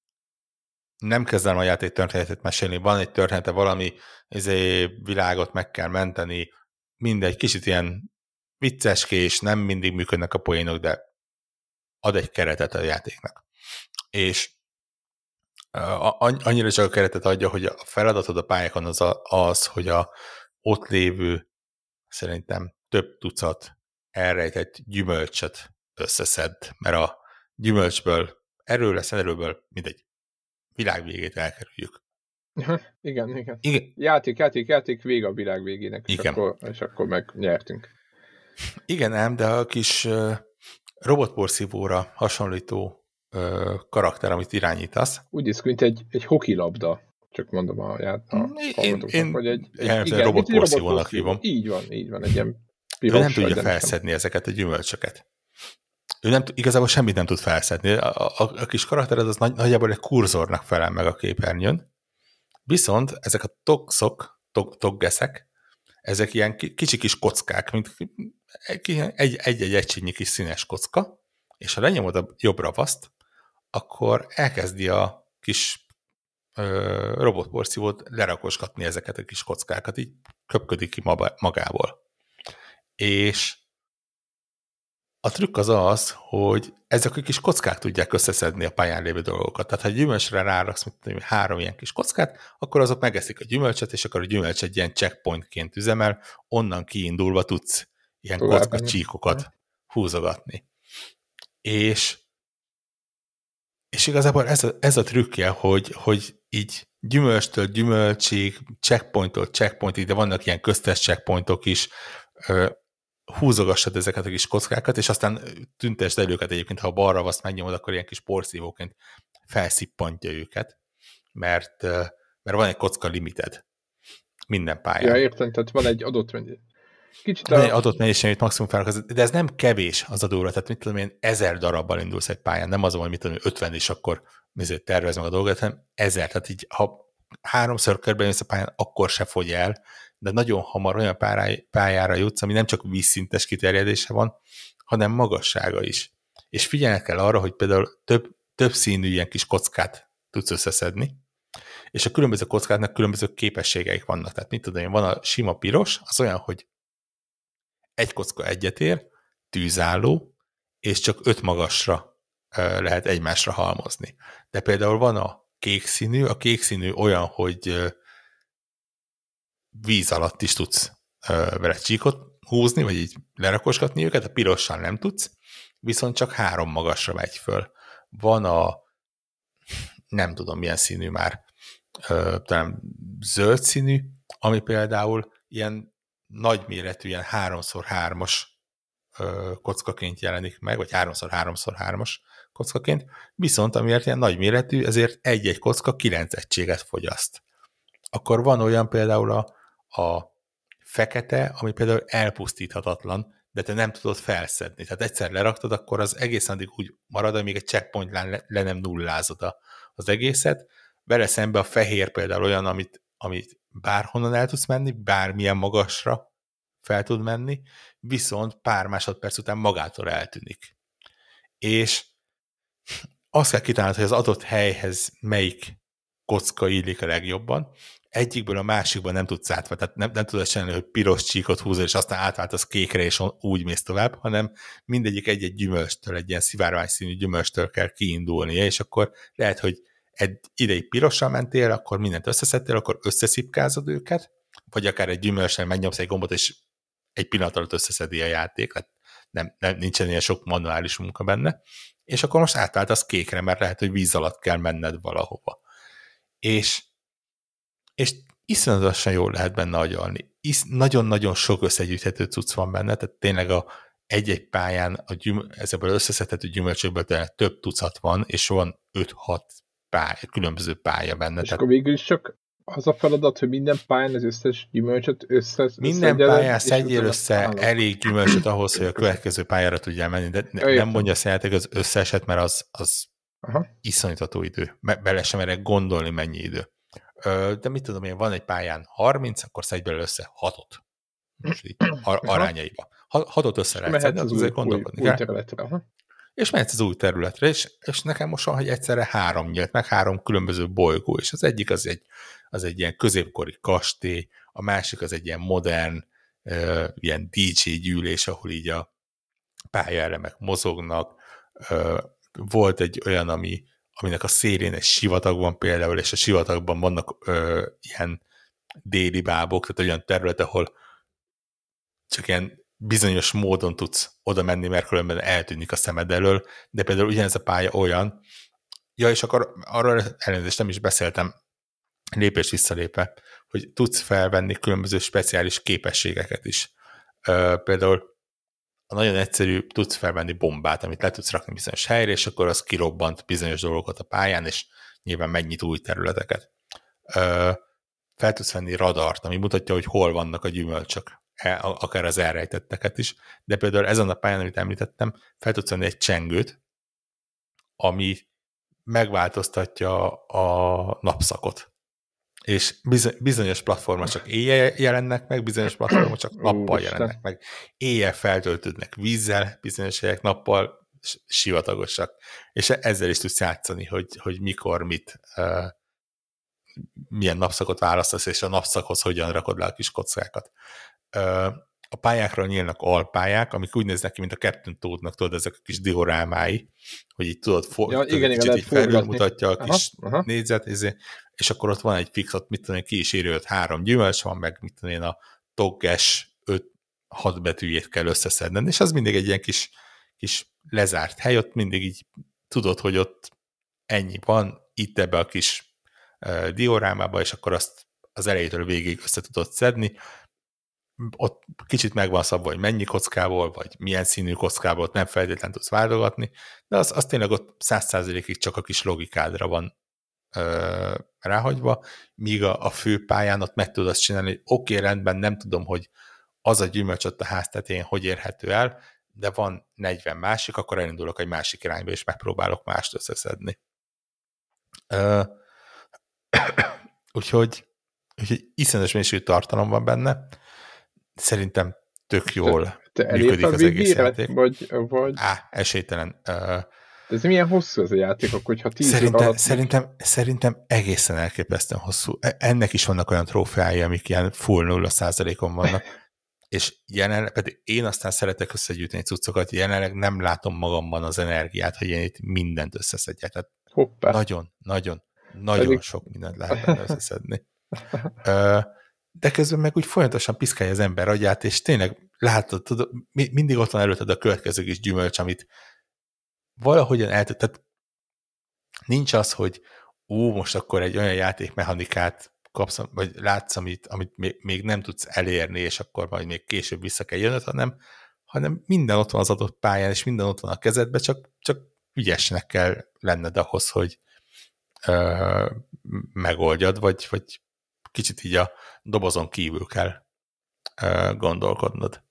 nem kezdem a játék történetet mesélni, van egy története, valami izé, világot meg kell menteni, mindegy, kicsit ilyen vicceskés, nem mindig működnek a poénok, de ad egy keretet a játéknak. És annyira csak a keretet adja, hogy a feladatod a pályákon az, a, az hogy a ott lévő szerintem több tucat elrejtett gyümölcsöt összeszed, mert a gyümölcsből erről lesz, erőből mindegy világvégét elkerüljük. igen, igen, igen. Játék, játék, játék, vége a világ végének, és, igen. Akkor, és akkor meg nyertünk. Igen, ám, de a kis uh, robotporszívóra hasonlító uh, karakter, amit irányítasz. Úgy néz mint egy, egy hokilabda, csak mondom a, a én, én, hogy egy, egy igen, robotporszívónak hívom. Így van, így van, egy ilyen piros, nem tudja felszedni ezeket a gyümölcsöket. Ő nem, igazából semmit nem tud felszedni. A, a, a kis karakter az nagy, nagyjából egy kurzornak felel meg a képernyőn, viszont ezek a toxok, tog, toggeszek, ezek ilyen kicsi kis kockák, mint egy-egy egységnyi kis színes kocka, és ha lenyomod a jobb ravaszt, akkor elkezdi a kis robotporszívót lerakosgatni ezeket a kis kockákat, így köpködik ki magából. És a trükk az az, hogy ezek a kis kockák tudják összeszedni a pályán lévő dolgokat. Tehát ha gyümölcsre ráraksz mint tudom, három ilyen kis kockát, akkor azok megeszik a gyümölcset, és akkor a gyümölcs egy ilyen checkpointként üzemel, onnan kiindulva tudsz ilyen kocka csíkokat húzogatni. És, és igazából ez a, ez a trükkje, hogy, hogy így gyümölcstől gyümölcsig, checkpointtól checkpointig, de vannak ilyen köztes checkpointok is, húzogassad ezeket a kis kockákat, és aztán tüntesd el őket egyébként, ha balra azt megnyomod, akkor ilyen kis porszívóként felszippantja őket, mert, mert van egy kocka limited minden pályán. Ja, értem, tehát van egy adott mennyiség. Kicsit a... Egy adott mennyiség, amit maximum felraksz, de ez nem kevés az a durva, tehát mit tudom én, ezer darabbal indulsz egy pályán, nem az, hogy mit tudom, 50 is akkor tervez meg a dolgot, hanem ezer, tehát így, ha háromszor körbe a pályán, akkor se fogy el, de nagyon hamar olyan pályára jutsz, ami nem csak vízszintes kiterjedése van, hanem magassága is. És figyelni kell arra, hogy például több, több színű ilyen kis kockát tudsz összeszedni, és a különböző kockáknak különböző képességeik vannak. Tehát mit tudom én, van a sima piros, az olyan, hogy egy kocka egyet ér, tűzálló, és csak öt magasra lehet egymásra halmozni. De például van a kék színű, a kék színű olyan, hogy víz alatt is tudsz vele csíkot húzni, vagy így lerakosgatni őket, a pirossal nem tudsz, viszont csak három magasra megy föl. Van a, nem tudom milyen színű már, talán zöld színű, ami például ilyen nagyméretű, ilyen 3x3-as kockaként jelenik meg, vagy 3x3x3-as kockaként, viszont amiért ilyen nagyméretű, ezért egy-egy kocka 9 egységet fogyaszt. Akkor van olyan például a a fekete, ami például elpusztíthatatlan, de te nem tudod felszedni. Tehát egyszer leraktad, akkor az egész addig úgy marad, amíg egy checkpoint le, le nem nullázod a, az egészet. Vele szembe a fehér például olyan, amit, amit bárhonnan el tudsz menni, bármilyen magasra fel tud menni, viszont pár másodperc után magától eltűnik. És azt kell kitalálni, hogy az adott helyhez melyik kocka illik a legjobban, egyikből a másikban nem tudsz átvenni, tehát nem, nem tudod csinálni, hogy piros csíkot húzol, és aztán átváltasz kékre, és úgy mész tovább, hanem mindegyik egy-egy gyümölcstől, egy ilyen szivárvány színű gyümölcstől kell kiindulnia, és akkor lehet, hogy egy ideig pirossal mentél, akkor mindent összeszedtél, akkor összeszipkázod őket, vagy akár egy gyümölcsel megnyomsz egy gombot, és egy pillanat alatt összeszedi a játék, tehát nem, nem, nincsen ilyen sok manuális munka benne, és akkor most átváltasz kékre, mert lehet, hogy víz alatt kell menned valahova. És és iszonyatosan jól lehet benne agyalni. nagyon-nagyon sok összegyűjthető cucc van benne, tehát tényleg a egy-egy pályán a gyüm, ezekből összeszedhető gyümölcsökből több tucat van, és van 5-6 pálya, különböző pálya benne. És tehát... akkor végül is csak az a feladat, hogy minden pályán az összes gyümölcsöt össze Minden pályán szedjél össze elég gyümölcsöt ahhoz, hogy a következő pályára tudjál menni, de ne, nem mondja játék az összeset, mert az, az Aha. iszonytató idő. Bele sem erre gondolni, mennyi idő de mit tudom én, van egy pályán 30, akkor szedj belőle össze 6-ot. Most így arányaiba. 6-ot össze lehet szedni, az azért gondolkodni új, új területre. Aha. És mehetsz az új területre, és, és nekem most van, hogy egyszerre három nyílt, meg három különböző bolygó, és az egyik az egy, az egy ilyen középkori kastély, a másik az egy ilyen modern, uh, ilyen DJ gyűlés, ahol így a pályaelemek mozognak. Uh, volt egy olyan, ami aminek a szélén egy sivatag van például, és a sivatagban vannak ö, ilyen déli bábok, tehát olyan terület, ahol csak ilyen bizonyos módon tudsz oda menni, mert különben eltűnik a szemed elől, de például ugyanez a pálya olyan, ja, és akkor arról elnézést nem is beszéltem, lépés visszalépve, hogy tudsz felvenni különböző speciális képességeket is. Ö, például nagyon egyszerű, tudsz felvenni bombát, amit le tudsz rakni bizonyos helyre, és akkor az kirobbant bizonyos dolgokat a pályán, és nyilván megnyit új területeket. Ö, fel tudsz venni radart, ami mutatja, hogy hol vannak a gyümölcsök, e, akár az elrejtetteket is, de például ezen a pályán, amit említettem, fel tudsz venni egy csengőt, ami megváltoztatja a napszakot és bizonyos platformok csak éjjel jelennek meg, bizonyos platformok csak nappal jelennek meg. Éjjel feltöltődnek vízzel, bizonyos helyek nappal sivatagosak. És ezzel is tudsz játszani, hogy, hogy mikor, mit, uh, milyen napszakot választasz, és a napszakhoz hogyan rakod le a kis kockákat. Uh, a pályákra nyílnak alpályák, amik úgy néznek ki, mint a Captain Toadnak, tudod, ezek a kis diorámái, hogy így tudod, for, ja, igen, kicsit igen, így felül mutatja a kis aha, aha. négyzet, ezért, és akkor ott van egy fixot, mit tudom én, ki is írja, hogy három gyümölcs van, meg mit tudom én, a togges öt, hat betűjét kell összeszedni, és az mindig egy ilyen kis, kis lezárt hely, ott mindig így tudod, hogy ott ennyi van, itt ebbe a kis uh, diorámába, és akkor azt az elejétől végig össze tudod szedni, ott kicsit meg van szabva, hogy mennyi kockából, vagy milyen színű kockából, ott nem feltétlenül tudsz váltogatni, de az, az tényleg ott száz százalékig csak a kis logikádra van ö, ráhagyva, míg a, a fő pályán ott meg tudod azt csinálni, hogy oké, okay, rendben, nem tudom, hogy az a gyümölcs ott a háztetén hogy érhető el, de van 40 másik, akkor elindulok egy másik irányba, és megpróbálok mást összeszedni. Ö, úgyhogy, úgyhogy iszonyatos mélységű tartalom van benne, szerintem tök jól te, te működik az egész játék. Vagy, vagy... Á, esélytelen. Uh, de ez milyen hosszú az a játék, akkor, hogyha tíz szerintem, alatt... szerintem, szerintem egészen elképesztően hosszú. E, ennek is vannak olyan trófeái, amik ilyen full nulla százalékon vannak. és jelenleg, pedig én aztán szeretek összegyűjteni cuccokat, jelenleg nem látom magamban az energiát, hogy én itt mindent összeszedjek. Tehát Hoppá. nagyon, nagyon, nagyon pedig... sok mindent lehet benne összeszedni. de közben meg úgy folyamatosan piszkálja az ember agyát, és tényleg látod, tudod, mindig ott van előtted a következő kis gyümölcs, amit valahogyan el tehát nincs az, hogy ó, most akkor egy olyan játékmechanikát kapsz, vagy látsz, amit, amit még, még nem tudsz elérni, és akkor majd még később vissza kell jönnöd, hanem, hanem minden ott van az adott pályán, és minden ott van a kezedben, csak, csak ügyesnek kell lenned ahhoz, hogy ö, megoldjad, vagy, vagy kicsit így a dobozon kívül kell gondolkodnod.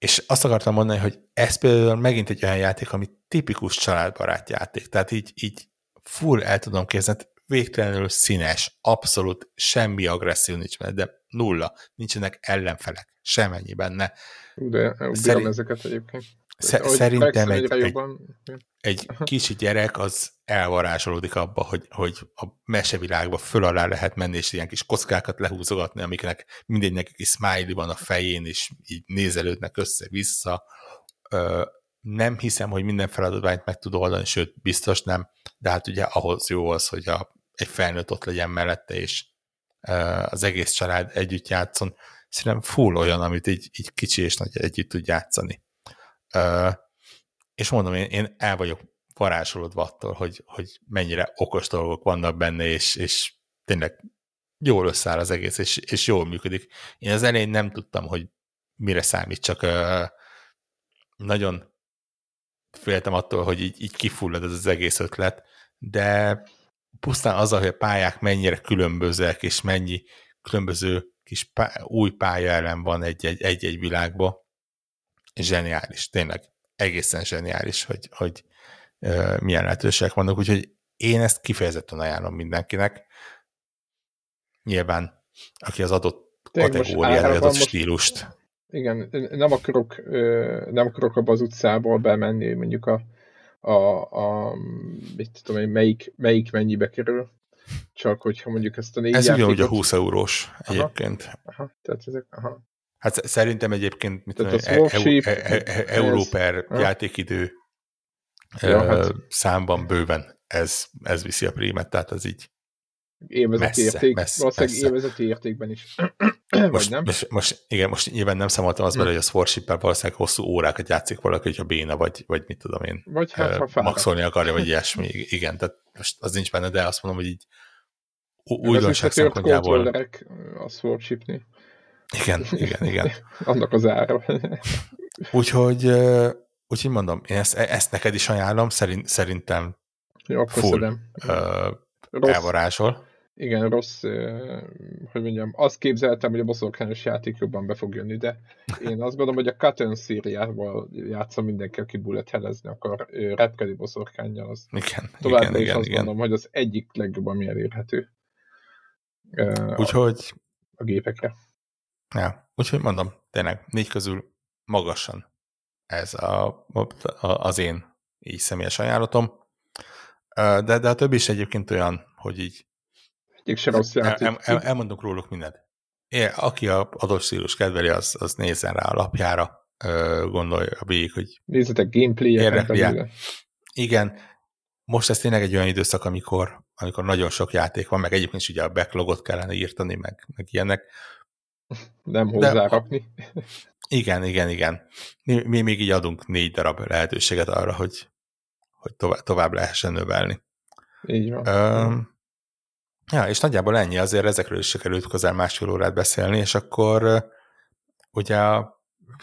És azt akartam mondani, hogy ez például megint egy olyan játék, ami tipikus családbarát játék. Tehát így, így full el tudom képzelni, végtelenül színes, abszolút semmi agresszió nincs benne, de nulla, nincsenek ellenfelek, semennyi benne. De Szerint... ezeket egyébként. Sze- szerintem egy, egy, jobban... egy kicsi gyerek az elvarázsolódik abba, hogy, hogy a mesevilágba föl alá lehet menni, és ilyen kis kockákat lehúzogatni, amiknek mindegynek egy smiley van a fején, és így nézelődnek össze-vissza. Nem hiszem, hogy minden feladványt meg tud oldani, sőt, biztos nem, de hát ugye ahhoz jó az, hogy a, egy felnőtt ott legyen mellette, és az egész család együtt játszon. Szerintem full olyan, amit így, így kicsi és nagy együtt tud játszani. És mondom, én, én el vagyok varázsolódva attól, hogy, hogy mennyire okos dolgok vannak benne, és, és tényleg jól összeáll az egész, és, és jól működik. Én az elején nem tudtam, hogy mire számít, csak nagyon féltem attól, hogy így, így kifullad ez az egész ötlet, de pusztán az, hogy a pályák mennyire különbözőek, és mennyi különböző kis pá- új pálya ellen van egy-egy világban, zseniális, tényleg egészen zseniális, hogy, hogy milyen lehetőségek vannak, úgyhogy én ezt kifejezetten ajánlom mindenkinek. Nyilván, aki az adott kategóriára, az adott stílust. Igen, nem akarok, nem akarok abba az utcából bemenni, mondjuk a, a, a mit tudom én, melyik, melyik mennyibe kerül, csak hogyha mondjuk ezt a négy Ez játékot... ugyanúgy a 20 eurós egyébként. Aha, aha, tehát ezek, aha. Hát szerintem egyébként mit tudom, e, e, e, e, euró per játékidő ja, hát. számban bőven ez, ez viszi a prímet, tehát az így Évezeti Messze, érték, messze, valószínűleg messze. évezeti értékben is. Most, Vagy nem? Most, most, igen, most nyilván nem számoltam az bele, hogy a Swarshippel valószínűleg hosszú órákat játszik valaki, hogyha béna, vagy, vagy mit tudom én, Vagy hát, ha fáradt. maxolni akarja, vagy ilyesmi. Igen, tehát most az nincs benne, de azt mondom, hogy így az újdonság szempontjából. kontrollerek a Swordshipnél. Igen, igen, igen. Annak az ára. Úgyhogy, úgyhogy mondom, én ezt, ezt neked is ajánlom, szerint, szerintem Jó, akkor Full. ö, elvarázsol. igen, rossz, hogy mondjam, azt képzeltem, hogy a boszorkányos játék jobban be fog jönni, de én azt gondolom, hogy a Cotton szériával játszom mindenki, aki bullet akar, repkedi boszorkányjal, az Igen, továbbra igen, is igen, azt igen. mondom, hogy az egyik legjobb, ami elérhető Úgyhogy, a gépekre. Ja, úgyhogy mondom, tényleg négy közül magasan ez a, a, az én így személyes ajánlatom. De, de a többi is egyébként olyan, hogy így Egyik se rossz el, el, el, elmondunk róluk mindent. É, aki a adott stílus kedveli, az, az nézzen rá a lapjára, gondolja végig, hogy Nézzetek belőle. igen, most ez tényleg egy olyan időszak, amikor, amikor nagyon sok játék van, meg egyébként is ugye a backlogot kellene írtani, meg, meg ilyenek. Nem De- hozzárakni. Igen, igen, igen. Mi, mi még így adunk négy darab lehetőséget arra, hogy, hogy tovább, tovább lehessen növelni. Így van. Öm, ja, és nagyjából ennyi, azért ezekről is sikerült közel másfél órát beszélni, és akkor ugye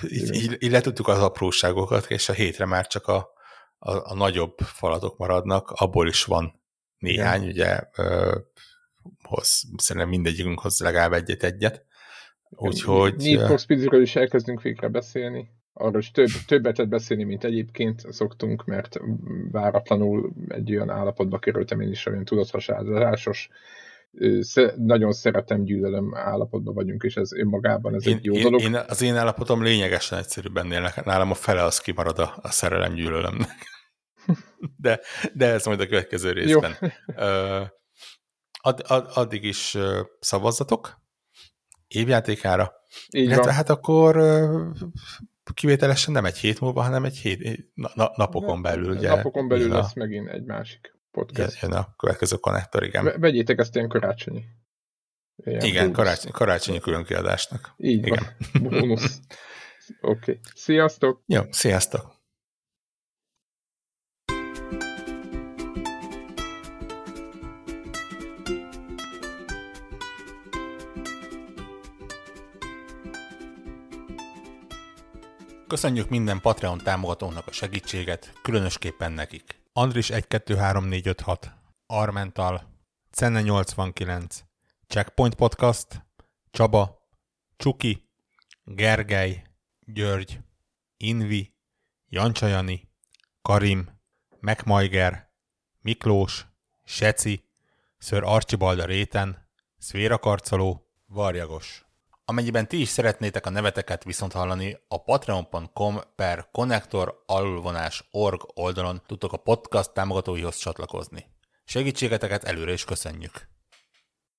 így, így, így letudtuk az apróságokat, és a hétre már csak a, a, a nagyobb falatok maradnak, abból is van néhány, Igen. ugye ö, hoz, szerintem mindegyikünk hoz legalább egyet-egyet. Úgyhogy Need for Speedről is elkezdünk végre beszélni. Arról is több, többet lehet beszélni, mint egyébként szoktunk, mert váratlanul egy olyan állapotba kerültem én is, olyan tudathasázásos, nagyon szeretem, gyűlölöm állapotban vagyunk, és ez önmagában ez én, egy jó én, dolog. én, az én állapotom lényegesen egyszerűbb ennél, nálam a fele az kimarad a, a szerelem gyűlölemnek. De, de ez majd a következő részben. Ö, Ad, ad, addig is szavazzatok évjátékára, Így illetve van. hát akkor ö, kivételesen nem egy hét múlva, hanem egy hét, na, na, napokon belül. Ugye, Napokon belül jön a, lesz megint egy másik podcast. jön a következő konnektor, igen. Ve- Vegyétek ezt ilyen karácsonyi. Ilyen igen, bónusz. karácsony, karácsonyi különkiadásnak. Így Igen. van. Bónusz. Oké. Okay. Sziasztok! Jó, sziasztok! Köszönjük minden Patreon támogatónak a segítséget, különösképpen nekik. Andris 123456, Armental, Cenne 89, Checkpoint Podcast, Csaba, Csuki, Gergely, György, Invi, Jancsajani, Karim, Megmajger, Miklós, Seci, Ször Archibald a réten, Szvéra Karcoló, Varjagos. Amennyiben ti is szeretnétek a neveteket viszont hallani, a patreon.com per alulvonás org oldalon tudtok a podcast támogatóihoz csatlakozni. Segítségeteket előre is köszönjük!